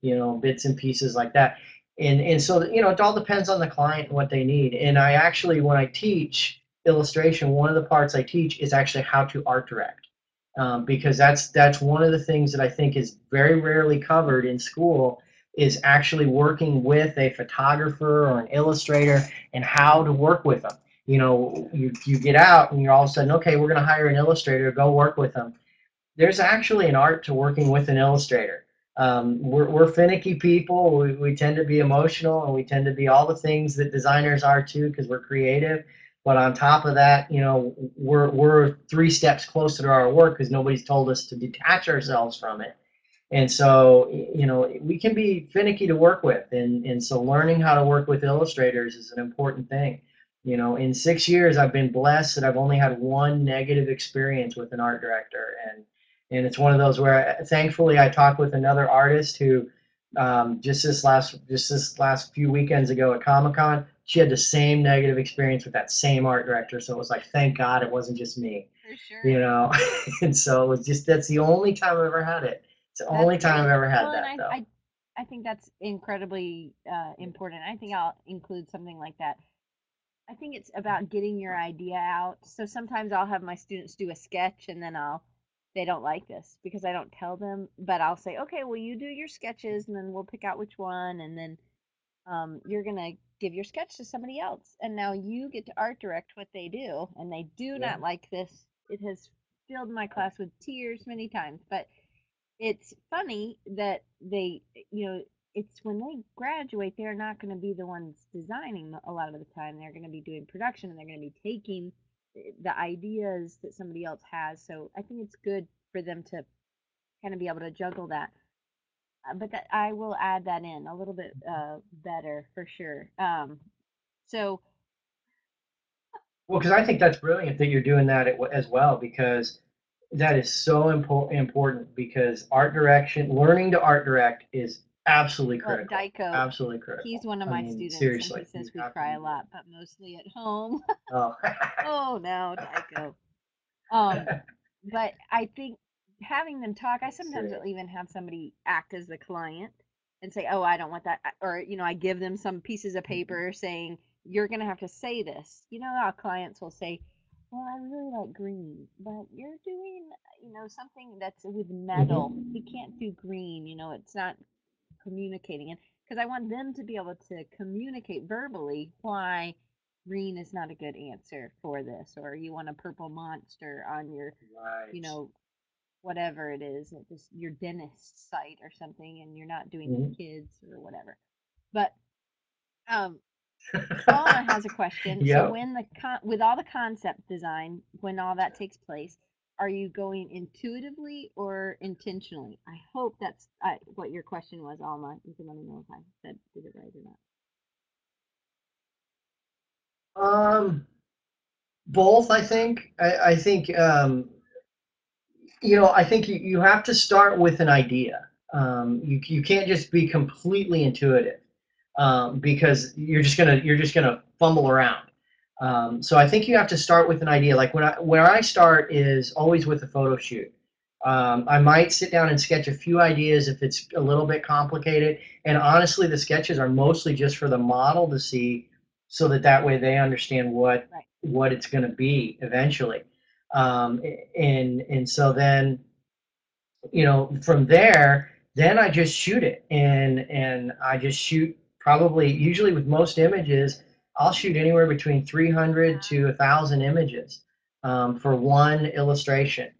you know, bits and pieces like that. And and so you know, it all depends on the client and what they need. And I actually, when I teach illustration, one of the parts I teach is actually how to art direct um, because that's that's one of the things that I think is very rarely covered in school is actually working with a photographer or an illustrator and how to work with them. You know, you, you get out and you're all of a sudden, okay, we're going to hire an illustrator, go work with them. There's actually an art to working with an illustrator. Um, we're, we're finicky people. We, we tend to be emotional and we tend to be all the things that designers are too because we're creative. But on top of that, you know, we're we're three steps closer to our work because nobody's told us to detach ourselves from it. And so, you know, we can be finicky to work with. And, and so learning how to work with illustrators is an important thing. You know, in six years, I've been blessed that I've only had one negative experience with an art director. And, and it's one of those where thankfully I talked with another artist who um, just this last, just this last few weekends ago at Comic-Con, she had the same negative experience with that same art director. So it was like, thank God it wasn't just me. For sure. You know, and so it was just that's the only time I've ever had it. The only time. I've ever had well, that and though. I, I, I think that's incredibly uh, important. I think I'll include something like that. I think it's about getting your idea out. So sometimes I'll have my students do a sketch and then I'll, they don't like this because I don't tell them, but I'll say, okay, well, you do your sketches and then we'll pick out which one. And then um, you're going to give your sketch to somebody else. And now you get to art direct what they do. And they do Yeah. not like this. It has filled my class with tears many times, but it's funny that they you know it's when they graduate they're not going to be the ones designing a lot of the time. They're going to be doing production and they're going to be taking eh, the ideas that somebody else has. So i think it's good for them to kind of be able to juggle that. Uh, but that i will add that in a little bit uh, better for sure. Um, so Well, because I think that's brilliant that you're doing that as well, because that is so impo- important. Because art direction, learning to art direct, is absolutely well, critical. Absolutely critical. he's one of I my mean, students seriously, he says we cry a lot but mostly at home Oh. oh no Daiko. um but I think having them talk, I sometimes will even have somebody act as the client and say, "Oh, I don't want that," or you know, I give them some pieces of paper saying, "You're going to have to say this." You know, our clients will say, well, I really like green, but you're doing, you know, something that's with metal. hmm You can't do green, you know, it's not communicating. And because I want them to be able to communicate verbally why green is not a good answer for this, or you want a purple monster on your, you Right. know, whatever it is, it just your dentist site or something, and you're not doing hmm kids or whatever. But um, Alma has a question. So when the con- with all the concept design, when all that takes place, are you going intuitively or intentionally? I hope that's uh, what your question was, Alma. You can let me know if I said did it right or not. Um, both, I think. I, I think um, you know, I think you, you have to start with an idea. Um, you you can't just be completely intuitive um, because you're just gonna you're just gonna fumble around. Um, so I think you have to start with an idea. Like when I where I start is always with a photo shoot. Um, I might sit down and sketch a few ideas if it's a little bit complicated. And honestly, the sketches are mostly just for the model to see, so that that way they understand what Right. what it's going to be eventually. Um, and and so then you know, from there, then I just shoot it, and and I just shoot probably usually with most images, I'll shoot anywhere between 300 to 1,000 images um, for one illustration,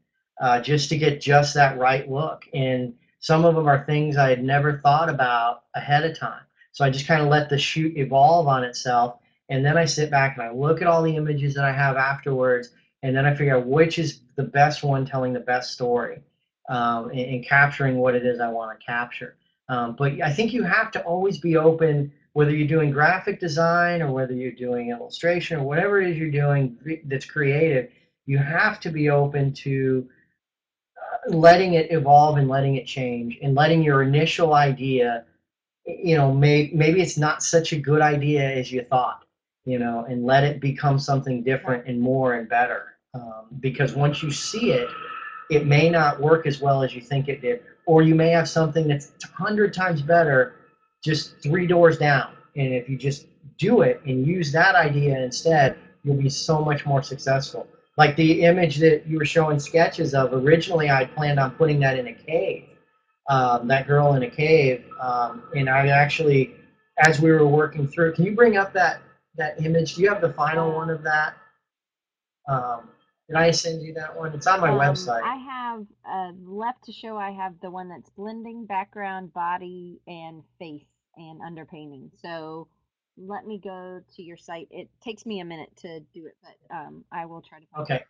uh, just to get just that right look. And some of them are things I had never thought about ahead of time. So I just kind of let the shoot evolve on itself, and then I sit back and I look at all the images that I have afterwards, and then I figure out which is the best one telling the best story um, and, and capturing what it is I want to capture. Um, but I think you have to always be open, whether you're doing graphic design or whether you're doing illustration or whatever it is you're doing that's creative. You have to be open to uh, letting it evolve and letting it change and letting your initial idea, you know, may, maybe it's not such a good idea as you thought, you know, and let it become something different and more and better. Um, because once you see it, it may not work as well as you think it did, or you may have something that's a hundred times better just three doors down. And if you just do it and use that idea instead, you'll be so much more successful. Like the image that you were showing sketches of, originally I planned on putting that in a cave, um, that girl in a cave. Um, and I actually, as we were working through, can you bring up that, that image? Do you have the final one of that? Um, did I send you that one? It's on my um, website. I have uh, left to show. I have the one that's blending background, body, and face and underpainting. So let me go to your site. It takes me a minute to do it, but um, I will try to find it. Okay.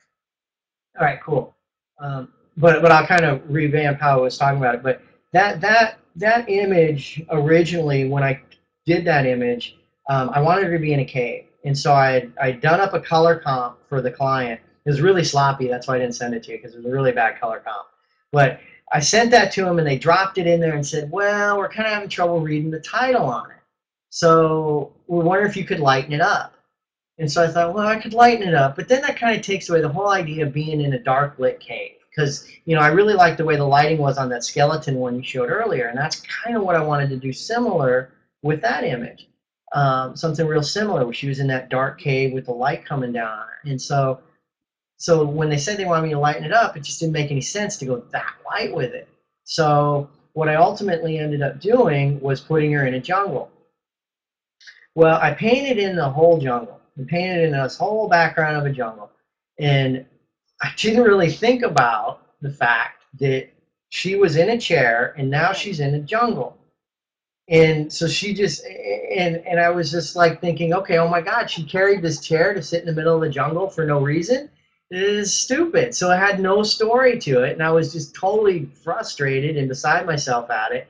All right. Cool. Um, but but I'll kind of revamp how I was talking about it. But that that that image originally, when I did that image, um, I wanted her to be in a cave, and so I had I done up a color comp for the client. It was really sloppy. That's why I didn't send it to you because it was a really bad color comp. But I sent that to them, and they dropped it in there and said, "Well, we're kind of having trouble reading the title on it, so we're wondering if you could lighten it up." And so I thought, well, I could lighten it up, but then that kind of takes away the whole idea of being in a dark lit cave. Because you know, I really liked the way the lighting was on that skeleton one you showed earlier, and that's kind of what I wanted to do similar with that image. Um, something real similar, where she was in that dark cave with the light coming down. And so, so when they said they wanted me to lighten it up, it just didn't make any sense to go that light with it. So what I ultimately ended up doing was putting her in a jungle. Well, I painted in the whole jungle. I painted in this whole background of a jungle. And I didn't really think about the fact that she was in a chair and now she's in a jungle. And so she just and and I was just like thinking, okay, oh my God, she carried this chair to sit in the middle of the jungle for no reason. Is stupid. So it had no story to it, and I was just totally frustrated and beside myself at it.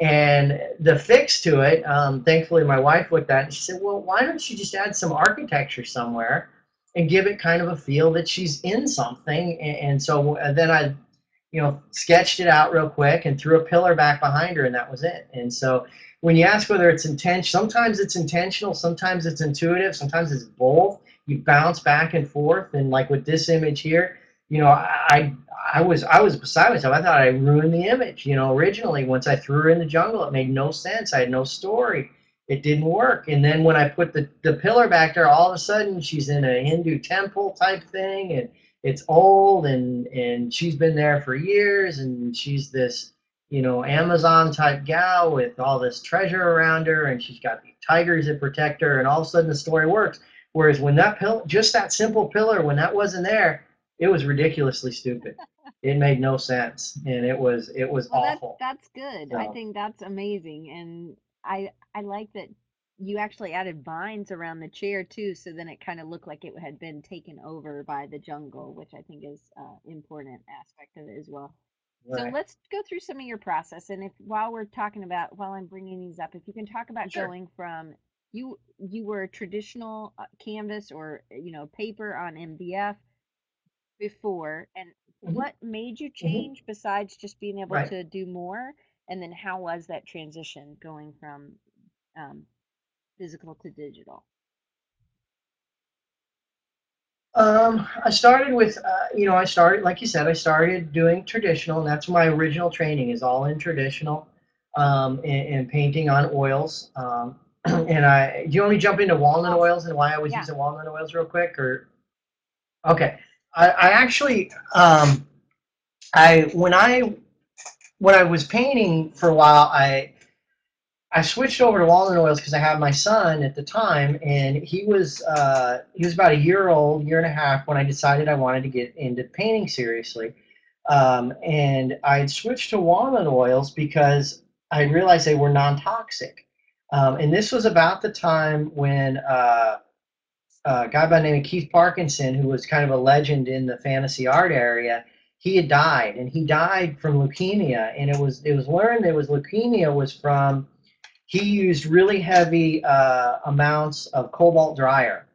And the fix to it, um, thankfully, my wife looked at it and she said, "Well, why don't you just add some architecture somewhere and give it kind of a feel that she's in something?" And, and so uh, then I, you know, sketched it out real quick and threw a pillar back behind her, and that was it. And so when you ask whether it's intentional, sometimes it's intentional, sometimes it's intuitive, sometimes it's both. You bounce back and forth, and like with this image here, you know, I I was I was beside myself. I thought I ruined the image. You know, originally once I threw her in the jungle, it made no sense. I had no story. it didn't work. And then when I put the, the pillar back there, all of a sudden she's in a Hindu temple type thing and it's old and and she's been there for years and she's this you know Amazon type gal with all this treasure around her and she's got the tigers that protect her and all of a sudden the story works. Whereas when that pill just that simple pillar when that wasn't there, it was ridiculously stupid. it made no sense and it was it was Well, awful. that's that's good. I think that's amazing, and I I like that you actually added vines around the chair too, so then it kind of looked like it had been taken over by the jungle, which I think is uh, important aspect of it as well. So let's go through some of your process, and if while we're talking about while I'm bringing these up, if you can talk about Sure. going from you you were a traditional uh, canvas or you know paper on MDF before and hmm what made you hmm change besides just being able Right. to do more and then how was that transition going from um, physical to digital Um, I started with, uh, you know, I started, like you said, I started doing traditional, and that's my original training is all in traditional, um, and, and painting on oils. Um, and I, do you want me to jump into walnut oils and why I was yeah using walnut oils real quick, or okay? I, I actually, um, I when I when I was painting for a while, I I switched over to walnut oils because I had my son at the time, and he was uh, he was about a year old, year and a half when I decided I wanted to get into painting seriously. Um, and I had switched to walnut oils because I realized they were non-toxic. Um, and this was about the time when uh, a guy by the name of Keith Parkinson, who was kind of a legend in the fantasy art area, he had died, and he died from leukemia. And it was it was learned that was leukemia was from he used really heavy uh, amounts of cobalt dryer,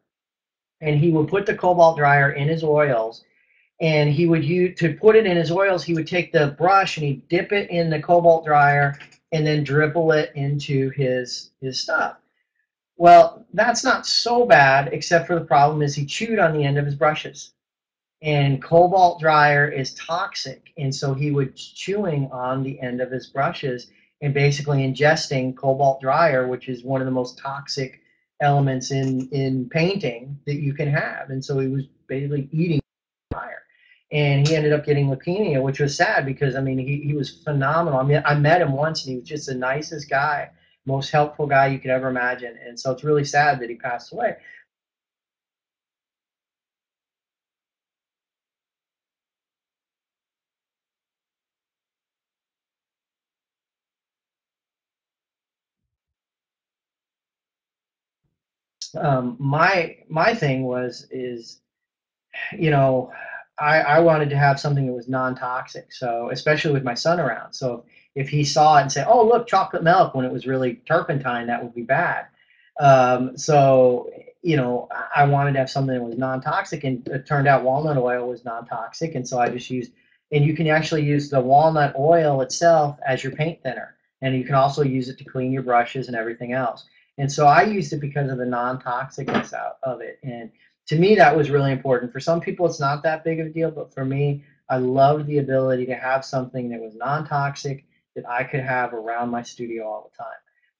and he would put the cobalt dryer in his oils, and he would use to put it in his oils. He would take the brush and he'd dip it in the cobalt dryer, and then dribble it into his his stuff. Well, that's not so bad, except for the problem is he chewed on the end of his brushes and cobalt dryer is toxic and so he was chewing on the end of his brushes and basically ingesting cobalt dryer which is one of the most toxic elements in in painting that you can have and so he was basically eating and he ended up getting leukemia which was sad because i mean he, he was phenomenal. I mean i met him once and he was just the nicest guy most helpful guy you could ever imagine. And so it's really sad that he passed away. Um, my my thing was is you know I, I wanted to have something that was non-toxic so especially with my son around so if he saw it and said oh look chocolate milk when it was really turpentine that would be bad um, so you know i wanted to have something that was non-toxic and it turned out walnut oil was non-toxic and so i just used and you can actually use the walnut oil itself as your paint thinner and you can also use it to clean your brushes and everything else and so I used it because of the non-toxicness out of it. And to me, that was really important. For some people, it's not that big of a deal, but for me, I loved the ability to have something that was non-toxic that I could have around my studio all the time.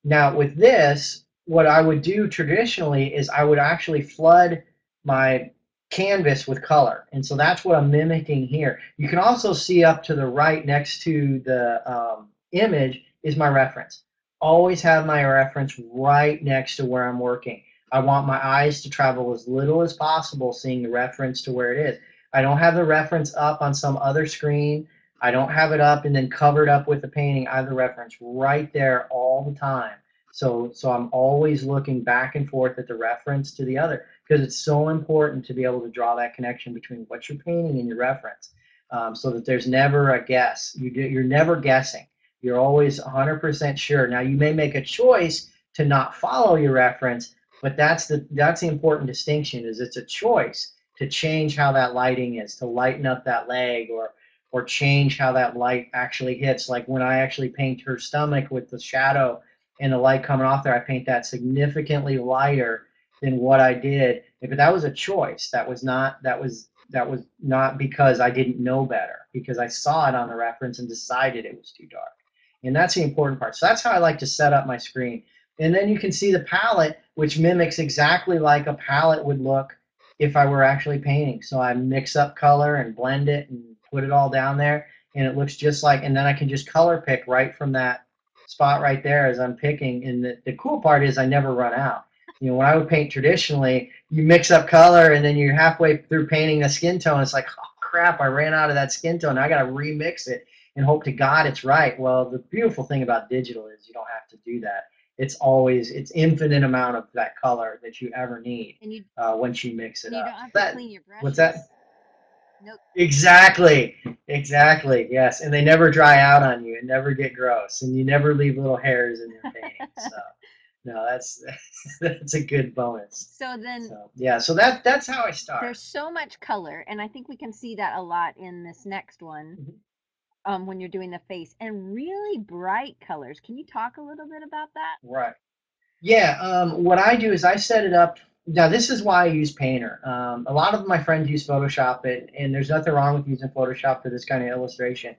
Now, with this, what I would do traditionally is I would actually flood my canvas with color. And so that's what I'm mimicking here. You can also see up to the right next to the um, image is my reference always have my reference right next to where I'm working. I want my eyes to travel as little as possible seeing the reference to where it is. I don't have the reference up on some other screen. I don't have it up and then covered up with the painting. I have the reference right there all the time. So so I'm always looking back and forth at the reference to the other because it's so important to be able to draw that connection between what you're painting and your reference um, so that there's never a guess. You do, you're never guessing you're always 100% sure. Now you may make a choice to not follow your reference, but that's the that's the important distinction is it's a choice to change how that lighting is, to lighten up that leg or or change how that light actually hits. Like when I actually paint her stomach with the shadow and the light coming off there, I paint that significantly lighter than what I did. But that was a choice. That was not that was that was not because I didn't know better, because I saw it on the reference and decided it was too dark. And that's the important part. So that's how I like to set up my screen. And then you can see the palette, which mimics exactly like a palette would look if I were actually painting. So I mix up color and blend it and put it all down there, and it looks just like, and then I can just color pick right from that spot right there as I'm picking. And the, the cool part is I never run out. You know, when I would paint traditionally, you mix up color and then you're halfway through painting a skin tone. It's like, oh crap, I ran out of that skin tone. I got to remix it and hope to God it's right. Well, the beautiful thing about digital is you don't have to do that. It's always it's infinite amount of that color that you ever need And you, uh, once you mix it and you up. don't have to That- clean your brushes. what's that? Nope. Exactly, exactly. Yes, and they never dry out on you and never get gross, and you never leave little hairs in your painting. So, no, that's that's a good bonus. So then So, yeah, so that that's how I start. there's so much color, and I think we can see that a lot in this next one. Mhm. Um, when you're doing the face and really bright colors. Can you talk a little bit about that? Right. Yeah. Um, what I do is I set it up. Now, this is why I use Painter. Um, a lot of my friends use Photoshop, and, and there's nothing wrong with using Photoshop for this kind of illustration.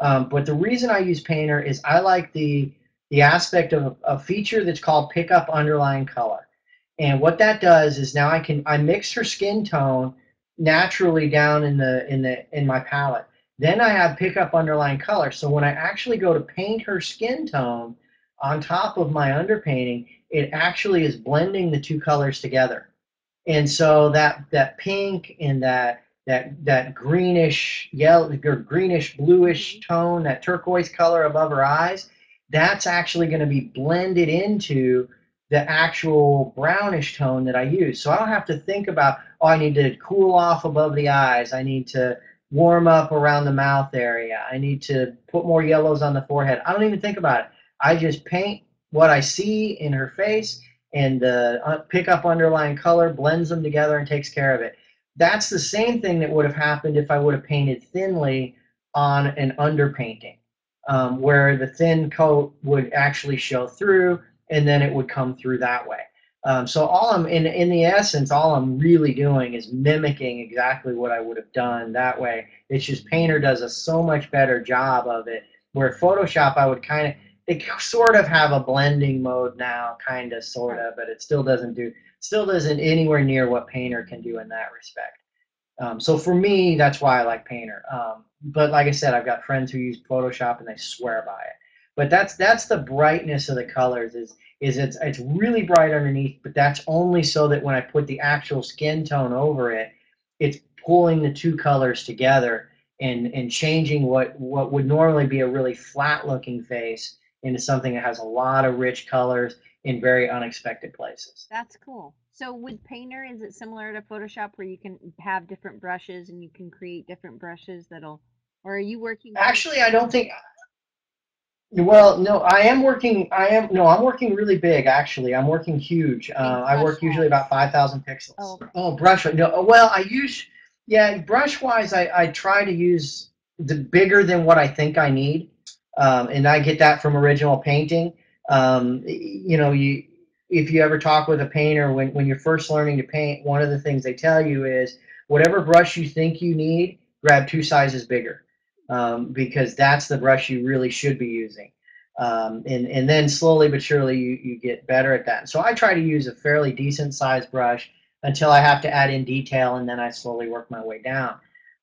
Um, but the reason I use Painter is I like the the aspect of a feature that's called pick up underlying color. And what that does is now I can I mix her skin tone naturally down in the in the in my palette. Then I have pick up underlying color. So when I actually go to paint her skin tone on top of my underpainting, it actually is blending the two colors together. And so that that pink and that that that greenish yellow or greenish bluish mm-hmm. tone, that turquoise color above her eyes, that's actually going to be blended into the actual brownish tone that I use. So I don't have to think about, oh, I need to cool off above the eyes. I need to warm up around the mouth area. I need to put more yellows on the forehead. I don't even think about it. I just paint what I see in her face and uh, pick up underlying color, blends them together, and takes care of it. That's the same thing that would have happened if I would have painted thinly on an underpainting, um, where the thin coat would actually show through, and then it would come through that way. Um, so all I'm in in the essence, all I'm really doing is mimicking exactly what I would have done that way. It's just Painter does a so much better job of it. Where Photoshop, I would kind of they sort of have a blending mode now, kind of, sort of, but it still doesn't do, still doesn't anywhere near what Painter can do in that respect. Um, so for me, that's why I like Painter. Um, but like I said, I've got friends who use Photoshop and they swear by it. But that's that's the brightness of the colors is is it's it's really bright underneath, but that's only so that when I put the actual skin tone over it, it's pulling the two colors together and and changing what what would normally be a really flat looking face into something that has a lot of rich colors in very unexpected places. That's cool. So with Painter, is it similar to Photoshop where you can have different brushes and you can create different brushes that'll, or are you working? Actually, I don't think. Well, no, I am working. I am no, I'm working really big. Actually, I'm working huge. Uh, I work usually about five thousand pixels. Oh. Oh, brush. No, well, I use. Yeah, brush wise, I I try to use the bigger than what I think I need, um, and I get that from original painting. Um, you know, you if you ever talk with a painter when when you're first learning to paint, one of the things they tell you is whatever brush you think you need, grab two sizes bigger um, because that's the brush you really should be using. Um, and, and then slowly but surely you, you get better at that. So I try to use a fairly decent sized brush until I have to add in detail and then I slowly work my way down.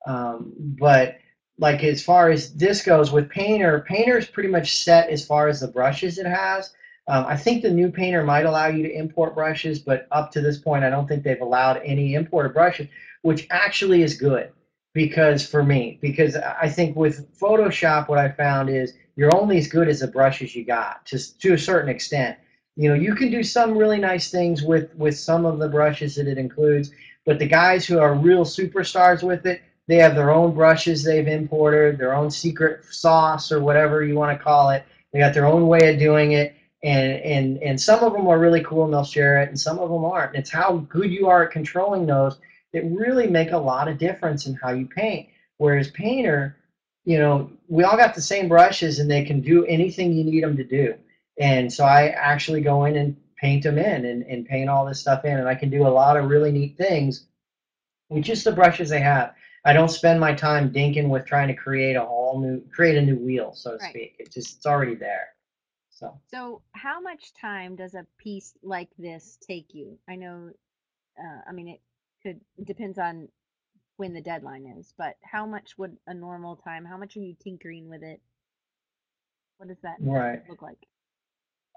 Um, but like as far as this goes with Painter, Painter is pretty much set as far as the brushes it has. Um, I think the new Painter might allow you to import brushes, but up to this point, I don't think they've allowed any imported brushes, which actually is good because for me because i think with photoshop what i found is you're only as good as the brushes you got to, to a certain extent. You know you can do some really nice things with with some of the brushes that it includes but the guys who are real superstars with it they have their own brushes they've imported their own secret sauce or whatever you want to call it. They got their own way of doing it and and and some of them are really cool and they'll share it and some of them aren't. And it's how good you are at controlling those that really make a lot of difference in how you paint. Whereas painter, you know, we all got the same brushes and they can do anything you need them to do. And so I actually go in and paint them in and, and paint all this stuff in. And I can do a lot of really neat things with just the brushes they have. I don't spend my time dinking with trying to create a whole new, create a new wheel, so to Right. speak. It's just, it's already there. So, So, how much time does a piece like this take you? I know, uh, I mean, it could, it depends on when the deadline is, but how much would a normal time, how much are you tinkering with it? What does that right. look like?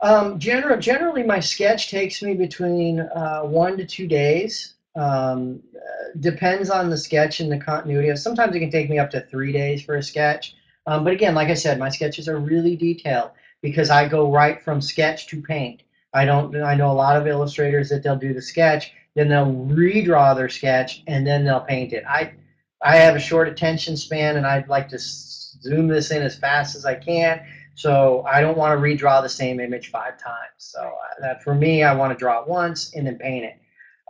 Um, general, generally, my sketch takes me between uh, one to two days. Um, uh, depends on the sketch and the continuity. Sometimes it can take me up to three days for a sketch. Um, but again, like I said, my sketches are really detailed because I go right from sketch to paint. I don't. I know a lot of illustrators that they'll do the sketch, then they'll redraw their sketch, and then they'll paint it. I I have a short attention span, and I'd like to zoom this in as fast as I can. So I don't want to redraw the same image five times. So uh, that for me, I want to draw it once and then paint it.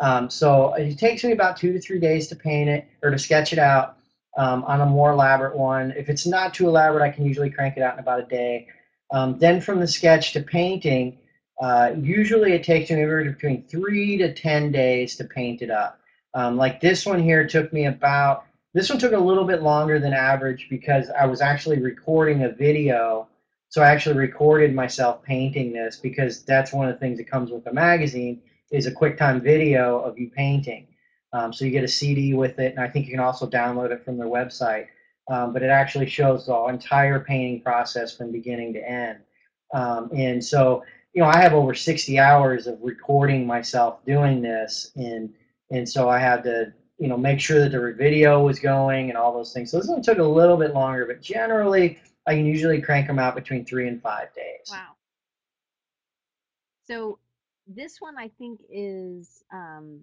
Um, so it takes me about two to three days to paint it or to sketch it out um, on a more elaborate one. If it's not too elaborate, I can usually crank it out in about a day. Um, then from the sketch to painting, uh, usually it takes me between three to 10 days to paint it up. Um, like this one here took me about, this one took a little bit longer than average because I was actually recording a video. So I actually recorded myself painting this because that's one of the things that comes with the magazine is a QuickTime video of you painting. Um, so you get a CD with it, and I think you can also download it from their website. Um, but it actually shows the entire painting process from beginning to end. Um, and so, you know, I have over 60 hours of recording myself doing this, and and so I had to, you know, make sure that the video was going and all those things. So this one took a little bit longer, but generally, I can usually crank them out between three and five days. Wow. So this one I think is um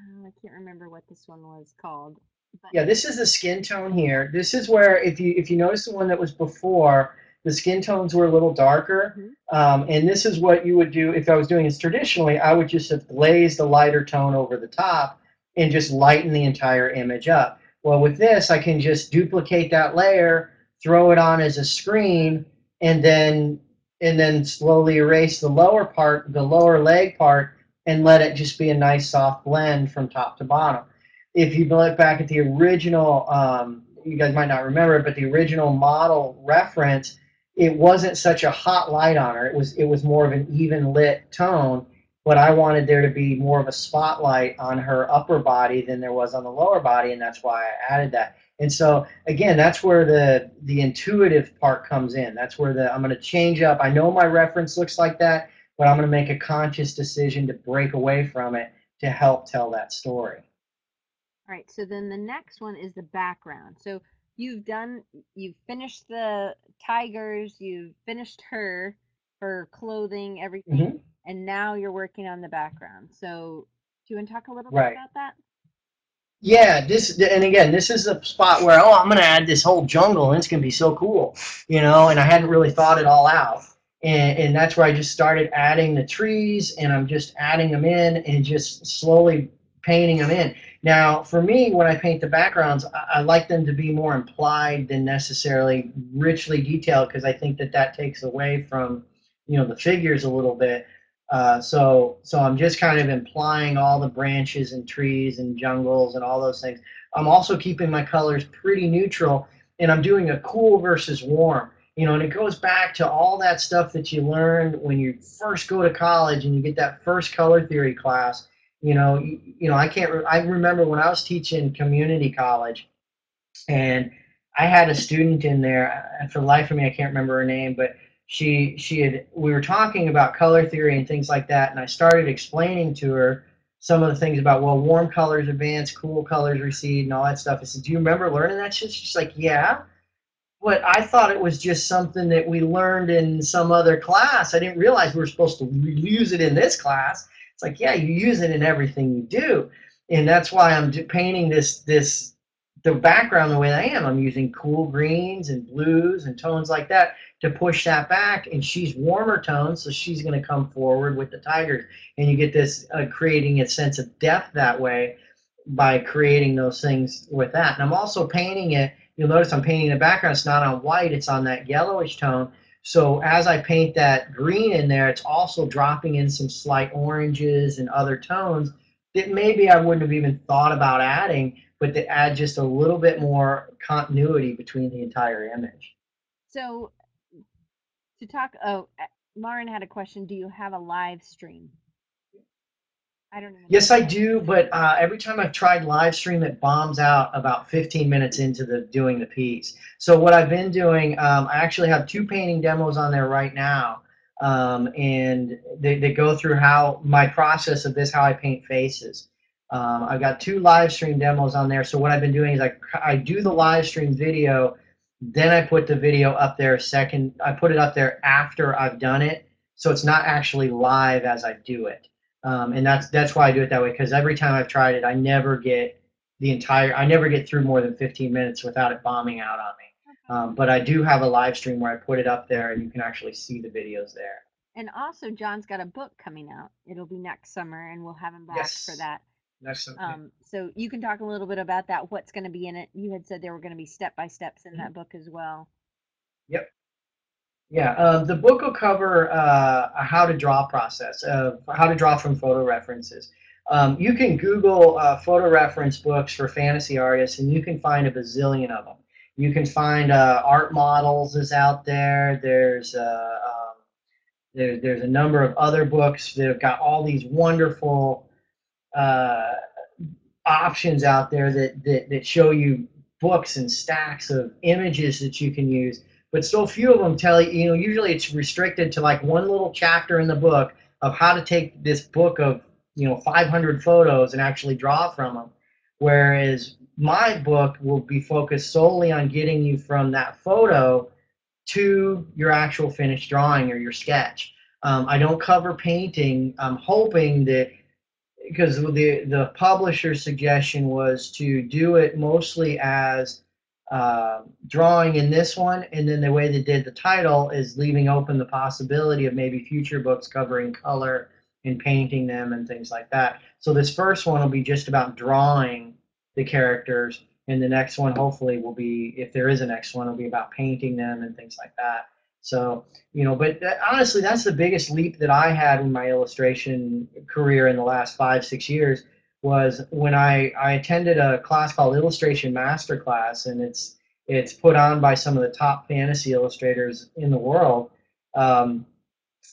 oh, I can't remember what this one was called. But Yeah, this is the skin tone here. This is where if you if you notice the one that was before, the skin tones were a little darker. Mhm. Um, and this is what you would do if I was doing this traditionally. I would just have glazed a lighter tone over the top and just lighten the entire image up. Well, with this, I can just duplicate that layer, throw it on as a screen, and then and then slowly erase the lower part, the lower leg part, and let it just be a nice soft blend from top to bottom. If you look back at the original, um, you guys might not remember it, but the original model reference, it wasn't such a hot light on her. It was it was more of an even lit tone, but I wanted there to be more of a spotlight on her upper body than there was on the lower body, and that's why I added that. And so again, that's where the the intuitive part comes in. That's where the I'm going to change up. I know my reference looks like that, but I'm going to make a conscious decision to break away from it to help tell that story. all right, so then the next one is the background. So you've done you've finished the tigers, you've finished her, her clothing, everything, Mhm. and now you're working on the background. So do you want to talk a little bit about that? Yeah, this and again, this is a spot where oh, I'm gonna add this whole jungle, and it's gonna be so cool, you know. And I hadn't really thought it all out, and and that's where I just started adding the trees, and I'm just adding them in, and just slowly painting them in. Now, for me, when I paint the backgrounds, I, I like them to be more implied than necessarily richly detailed, because I think that that takes away from, you know, the figures a little bit. Uh, so, so I'm just kind of implying all the branches and trees and jungles and all those things. I'm also keeping my colors pretty neutral, and I'm doing a cool versus warm. You know, and it goes back to all that stuff that you learned when you first go to college and you get that first color theory class. You know, you, you know, I can't. Re- I remember when I was teaching community college, and I had a student in there. And for the life of me, I can't remember her name, but she she had we were talking about color theory and things like that and i started explaining to her some of the things about well warm colors advance cool colors recede and all that stuff i said do you remember learning that shit she's like yeah but i thought it was just something that we learned in some other class i didn't realize we were supposed to use it in this class it's like yeah you use it in everything you do. And that's why i'm painting this this the background the way i am. I'm using cool greens and blues and tones like that to push that back. And she's warmer tones so she's going to come forward with the tigers. And you get this uh, creating a sense of depth that way by creating those things with that. And i'm also painting it you'll notice i'm painting the background. It's not on white it's on that yellowish tone so as i paint that green in there it's also dropping in some slight oranges and other tones that maybe i wouldn't have even thought about adding but to add just a little bit more continuity between the entire image So To talk, oh, Lauren had a question. Do you have a live stream? I don't know. Yes, I do, but uh, every time I've tried live stream, it bombs out about 15 minutes into the doing the piece. So what I've been doing, um, I actually have two painting demos on there right now, um, and they, they go through how my process of this, how I paint faces. Um, I've got two live stream demos on there. So what I've been doing is I, I do the live stream video, then I put the video up there second. I put it up there after I've done it, so it's not actually live as I do it. Um, and that's that's why I do it that way because every time I've tried it, I never get the entire. I never get through more than 15 minutes without it bombing out on me. Um, but I do have a live stream where I put it up there, and you can actually see the videos there. And also, John's got a book coming out. It'll be next summer, and we'll have him back Yes. for that. That's something. Um, so you can talk a little bit about that. What's going to be in it? You had said there were going to be step by steps in Mm-hmm. that book as well. Yeah, um, the book will cover uh, a how to draw process of how to draw from photo references. Um, you can Google uh, photo reference books for fantasy artists, and you can find a bazillion of them. You can find uh, art models is out there. There's uh, um, there, there's a number of other books that have got all these wonderful uh, options out there that, that that show you books and stacks of images that you can use but so few of them tell you, you know, usually it's restricted to like one little chapter in the book of how to take this book of, you know, 500 photos and actually draw from them. Whereas my book will be focused solely on getting you from that photo to your actual finished drawing or your sketch. Um, I don't cover painting. I'm hoping that because the the publisher's suggestion was to do it mostly as uh, drawing in this one, and then the way they did the title is leaving open the possibility of maybe future books covering color and painting them and things like that. So this first one will be just about drawing the characters, and the next one hopefully will be, if there is a next one, will be about painting them and things like that. So you know, but that, honestly, that's the biggest leap that I had in my illustration career in the last five six years was when I, I attended a class called Illustration Masterclass, and it's it's put on by some of the top fantasy illustrators in the world, um,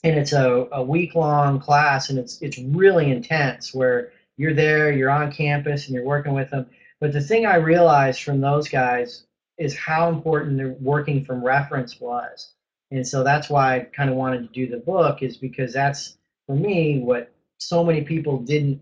and it's a, a week long class, and it's it's really intense where you're there, you're on campus, and you're working with them. But the thing I realized from those guys is how important their working from reference was, and so that's why I kind of wanted to do the book is because that's for me what so many people didn't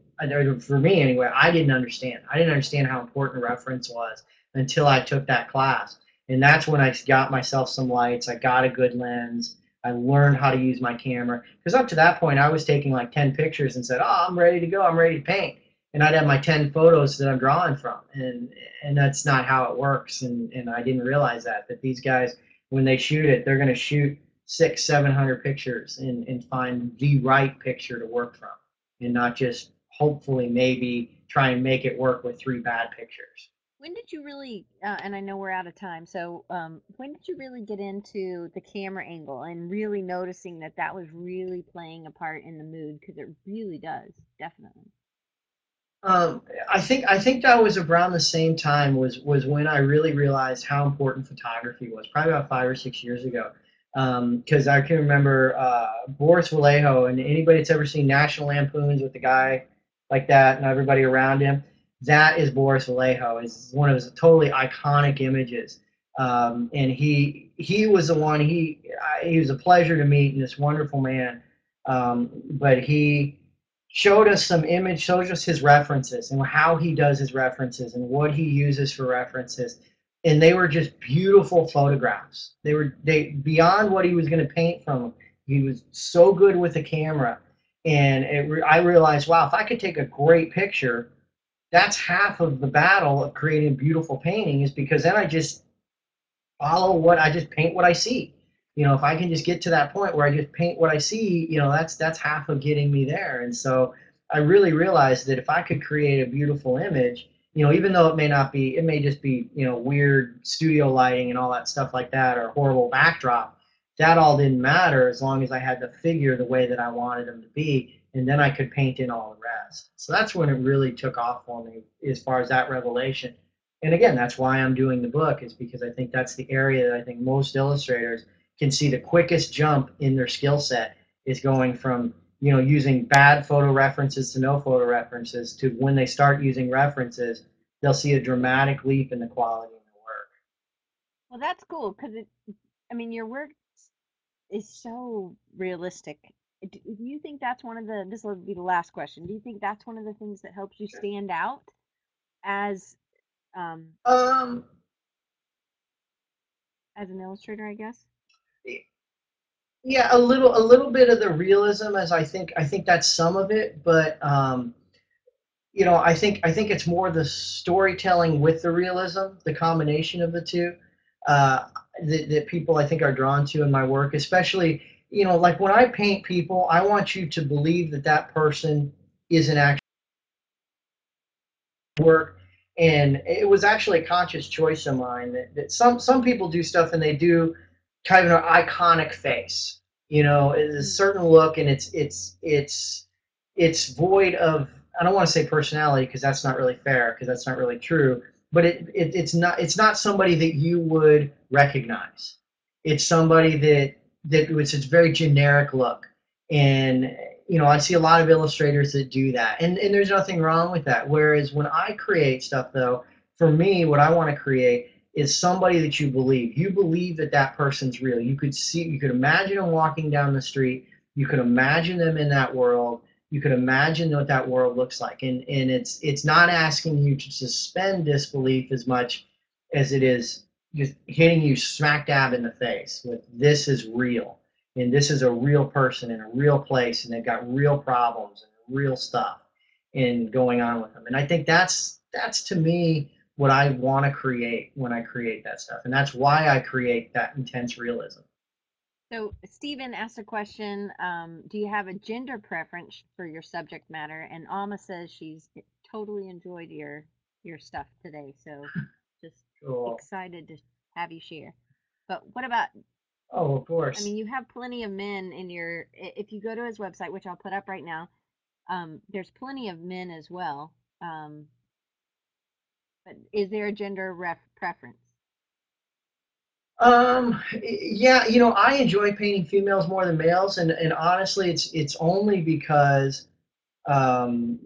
for me anyway i didn't understand. I didn't understand how important reference was until i took that class. And that's when i got myself some lights i got a good lens i learned how to use my camera. Because up to that point i was taking like 10 pictures and said oh i'm ready to go i'm ready to paint. And i'd have my 10 photos that i'm drawing from. And and that's not how it works. And and i didn't realize that that these guys when they shoot it they're going to shoot six seven hundred pictures and, and find the right picture to work from and not just hopefully maybe try and make it work with three bad pictures. When did you really, uh, and I know we're out of time, so um, when did you really get into the camera angle and really noticing that that was really playing a part in the mood? Because it really does, definitely. Um, I think I think that was around the same time was was when I really realized how important photography was. Probably about five or six years ago, because I can remember uh, Boris Vallejo and anybody that's ever seen National Lampoons with the guy like that and everybody around him. That is Boris Vallejo. Is one of his totally iconic images. Um, and he he was the one. He I, he was a pleasure to meet and this wonderful man. Um, but he showed us some image, showed us his references and how he does his references and what he uses for references. And they were just beautiful photographs. They were they beyond what he was going to paint from. He was so good with the camera and it, I realized, wow, if I could take a great picture, that's half of the battle of creating beautiful painting. Is because then I just follow what I just paint what I see. You know, if I can just get to that point where I just paint what I see, you know, that's that's half of getting me there. And so I really realized that if I could create a beautiful image, you know, even though it may not be, it may just be, you know, weird studio lighting and all that stuff like that, or horrible backdrop that all didn't matter as long as I had the figure the way that I wanted them to be, and then I could paint in all the rest. So that's when it really took off for me as far as that revelation. And again, that's why I'm doing the book is because I think that's the area that I think most illustrators, can see the quickest jump in their skill set is going from you know using bad photo references to no photo references to when they start using references they'll see a dramatic leap in the quality of the work Well, that's cool because it, I mean, your work is so realistic. Do do you think that's one of the, this will be the last question. Do you think that's one of the things that helps you stand out as, um, um as an illustrator, I guess? yeah a little a little bit of the realism as i think i think that's some of it but um you know i think i think it's more the storytelling with the realism the combination of the two uh that, that people i think are drawn to in my work especially you know like when i paint people i want you to believe that that person is an actual work and it was actually a conscious choice of mine that, that some some people do stuff and they do kind of an iconic face you know it's a Mm. certain look and it's it's it's it's void of i don't want to say personality because that's not really fair because that's not really true but it, it it's not it's not somebody that you would recognize. It's somebody that that it's a very generic look. And you know i see a lot of illustrators that do that. And and there's nothing wrong with that. Whereas when i create stuff though for me what i want to create is somebody that you believe. You believe that that person's real. You could see you could imagine them walking down the street. You could imagine them in that world you could imagine what that world looks like. And and it's it's not asking you to suspend disbelief as much as it is just hitting you smack dab in the face with this is real. And this is a real person in a real place and they've got real problems and real stuff and going on with them. And i think that's that's to me what i want to create when i create that stuff. And that's why i create that intense realism So Stephen asked a question, um, do you have a gender preference for your subject matter? And Alma says she's totally enjoyed your, your stuff today. So just cool. excited to have you share. But what about oh of course I mean, you have plenty of men in your. If you go to his website, which I'll put up right now, um, there's plenty of men as well. Um, but is there a gender ref preference? Um, yeah, you know, I enjoy painting females more than males, and and honestly, it's it's only because, um,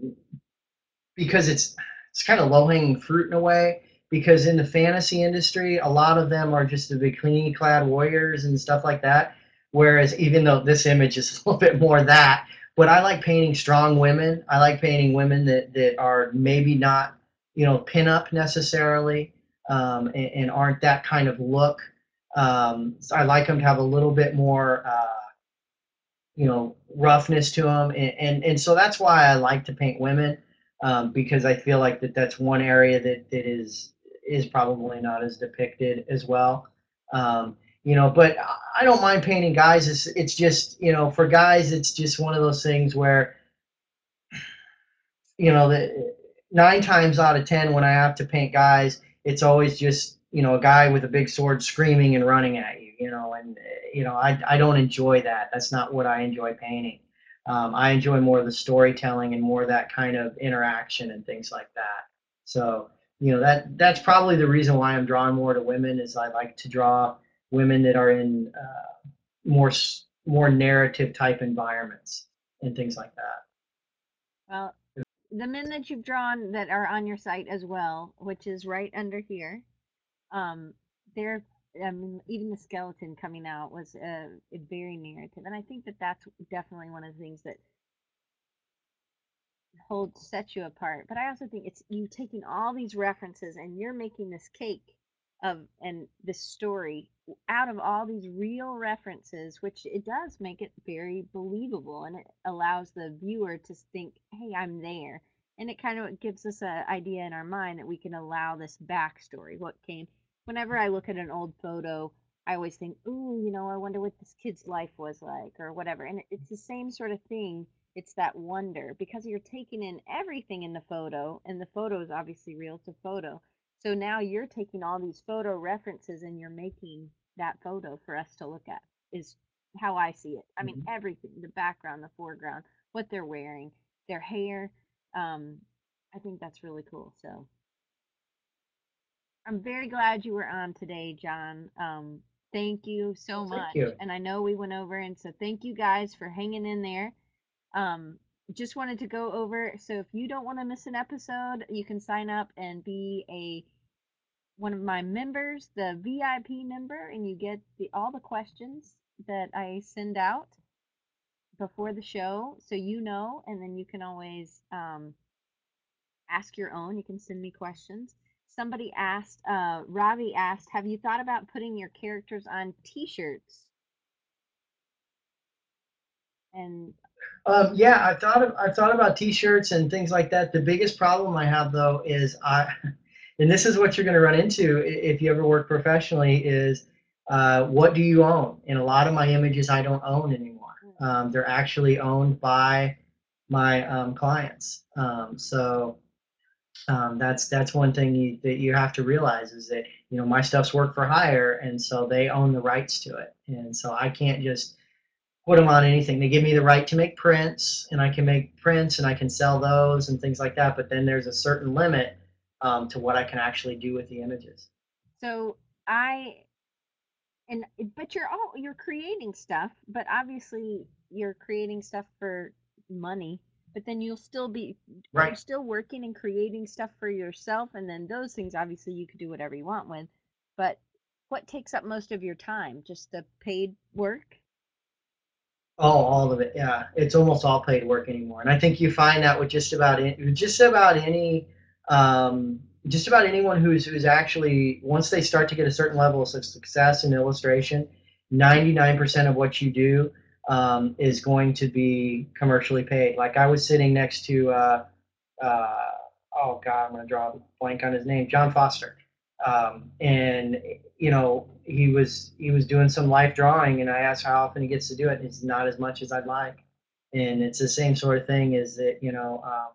because it's it's kind of low hanging fruit in a way. Because in the fantasy industry, a lot of them are just the bikini clad warriors and stuff like that. Whereas, even though this image is a little bit more that, but I like painting strong women. I like painting women that that are maybe not, you know, pin up necessarily, um, and, and aren't that kind of look. Um, so I like them to have a little bit more, uh, you know, roughness to them, and, and and so that's why I like to paint women um, because I feel like that that's one area that that is is probably not as depicted as well. Um, you know, but I don't mind painting guys. It's it's just you know for guys it's just one of those things where you know the nine times out of ten when I have to paint guys, it's always just you know a guy with a big sword screaming and running at you. You know, and you know I I don't enjoy that. That's not what I enjoy painting. Um, I enjoy more of the storytelling and more that kind of interaction and things like that. So you know that that's probably the reason why I'm drawn more to women is I like to draw women that are in uh, more more narrative type environments and things like that. Well, the men that you've drawn that are on your site as well, which is right under here, um, they're I mean, even the skeleton coming out was a, a very narrative, and I think that that's definitely one of the things that holds sets you apart. But I also think it's you taking all these references and you're making this cake of and this story out of all these real references, which it does make it very believable and it allows the viewer to think, hey, I'm there. And it kind of gives us an idea in our mind that we can allow this backstory. What came whenever I look at an old photo, I always think, ooh, you know, I wonder what this kid's life was like or whatever. And it- it's the same sort of thing it's that wonder because you're taking in everything in the photo and the photo is obviously real it's a photo so now you're taking all these photo references and you're making that photo for us to look at is how i see it i mean Mhm. everything the background the foreground what they're wearing their hair um i think that's really cool so i'm very glad you were on today john um Thank you so thank much. you. And I know we went over, and so thank you guys for hanging in there. Um, just wanted to go over. So if you don't want to miss an episode, you can sign up and be a one of my members, the VIP member, and you get the all the questions that I send out before the show, so you know, and then you can always um, ask your own. You can send me questions. Somebody asked, uh, Ravi asked, have you thought about putting your characters on T-shirts? And Um, yeah, I thought of, I thought about T-shirts and things like that. The biggest problem I have though is I, and this is what you're going to run into if you ever work professionally is uh, what do you own? And a lot of my images I don't own anymore. Um, they're actually owned by my um, clients. Um, so um, that's that's one thing you, that you have to realize is that you know my stuff's work for hire, and so they own the rights to it, and so I can't just put them on anything. They give me the right to make prints, and I can make prints, and I can sell those and things like that. But then there's a certain limit um, to what I can actually do with the images. so I, and but you're all you're creating stuff, but obviously you're creating stuff for money. But then you'll still be you're Right. still working and creating stuff for yourself, and then those things obviously you could do whatever you want with. But what takes up most of your time? Just the paid work? Oh, all of it. Yeah, it's almost all paid work anymore, and I think you find that with just about any, just about any, um, just about anyone who's who's actually once they start to get a certain level of success in illustration, ninety nine percent of what you do um, is going to be commercially paid. Like I was sitting next to, uh, uh, oh God, I'm gonna draw a blank on his name, John Foster, um, and you know he was he was doing some life drawing and i asked how often he gets to do it it's not as much as i'd like. And it's the same sort of thing is that you know um,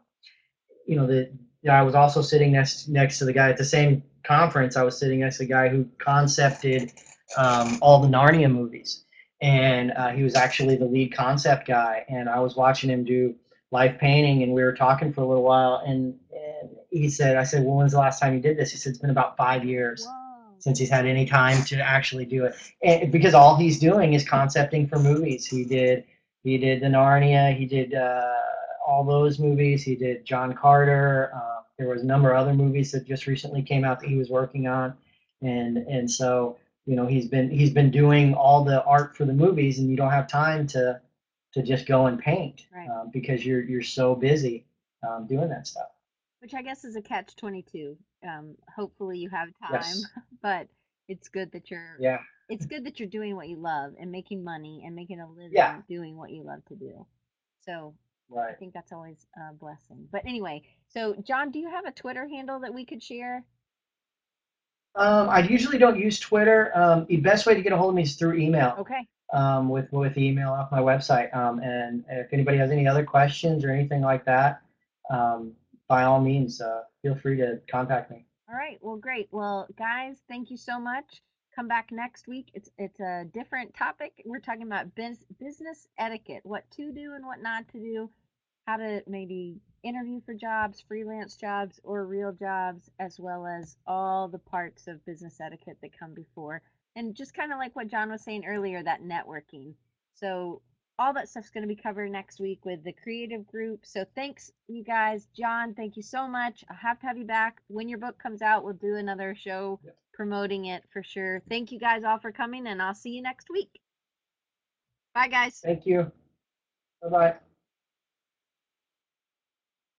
you know that i was also sitting next next to the guy at the same conference i was sitting next to the guy who concepted um, all the narnia movies and uh, he was actually the lead concept guy and i was watching him do life painting and we were talking for a little while and, and he said i said well when's the last time you did this he said it's been about five years since he's had any time to actually do it. And because all he's doing is concepting for movies. He did he did the Narnia, he did uh, all those movies. He did John Carter. Uh, there was a number of other movies that just recently came out that he was working on, and and so you know he's been he's been doing all the art for the movies, and you don't have time to to just go and paint Right. um, because you're you're so busy um, doing that stuff. Which I guess is a catch 22. Um, hopefully you have time, Yes. but it's good that you're Yeah. it's good that you're doing what you love and making money and making a living Yeah. doing what you love to do. So I think that's always a blessing. But anyway, so John, do you have a Twitter handle that we could share? Um, I usually don't use Twitter. Um, the best way to get a hold of me is through email. Okay. Um, with with the email off my website. Um, and if anybody has any other questions or anything like that, um, by all means, uh, feel free to contact me. All right. Well, great. Well, guys, thank you so much. Come back next week. It's it's a different topic. We're talking about biz, business etiquette, what to do and what not to do, how to maybe interview for jobs, freelance jobs, or real jobs, as well as all the parts of business etiquette that come before. And just kind of like what John was saying earlier, that networking. So all that stuff's going to be covered next week with the creative group. So thanks, you guys. John, thank you so much. I'll have to have you back. When your book comes out, we'll do another show Yep. promoting it for sure. Thank you guys all for coming, and I'll see you next week. Bye, guys. Thank you. Bye bye.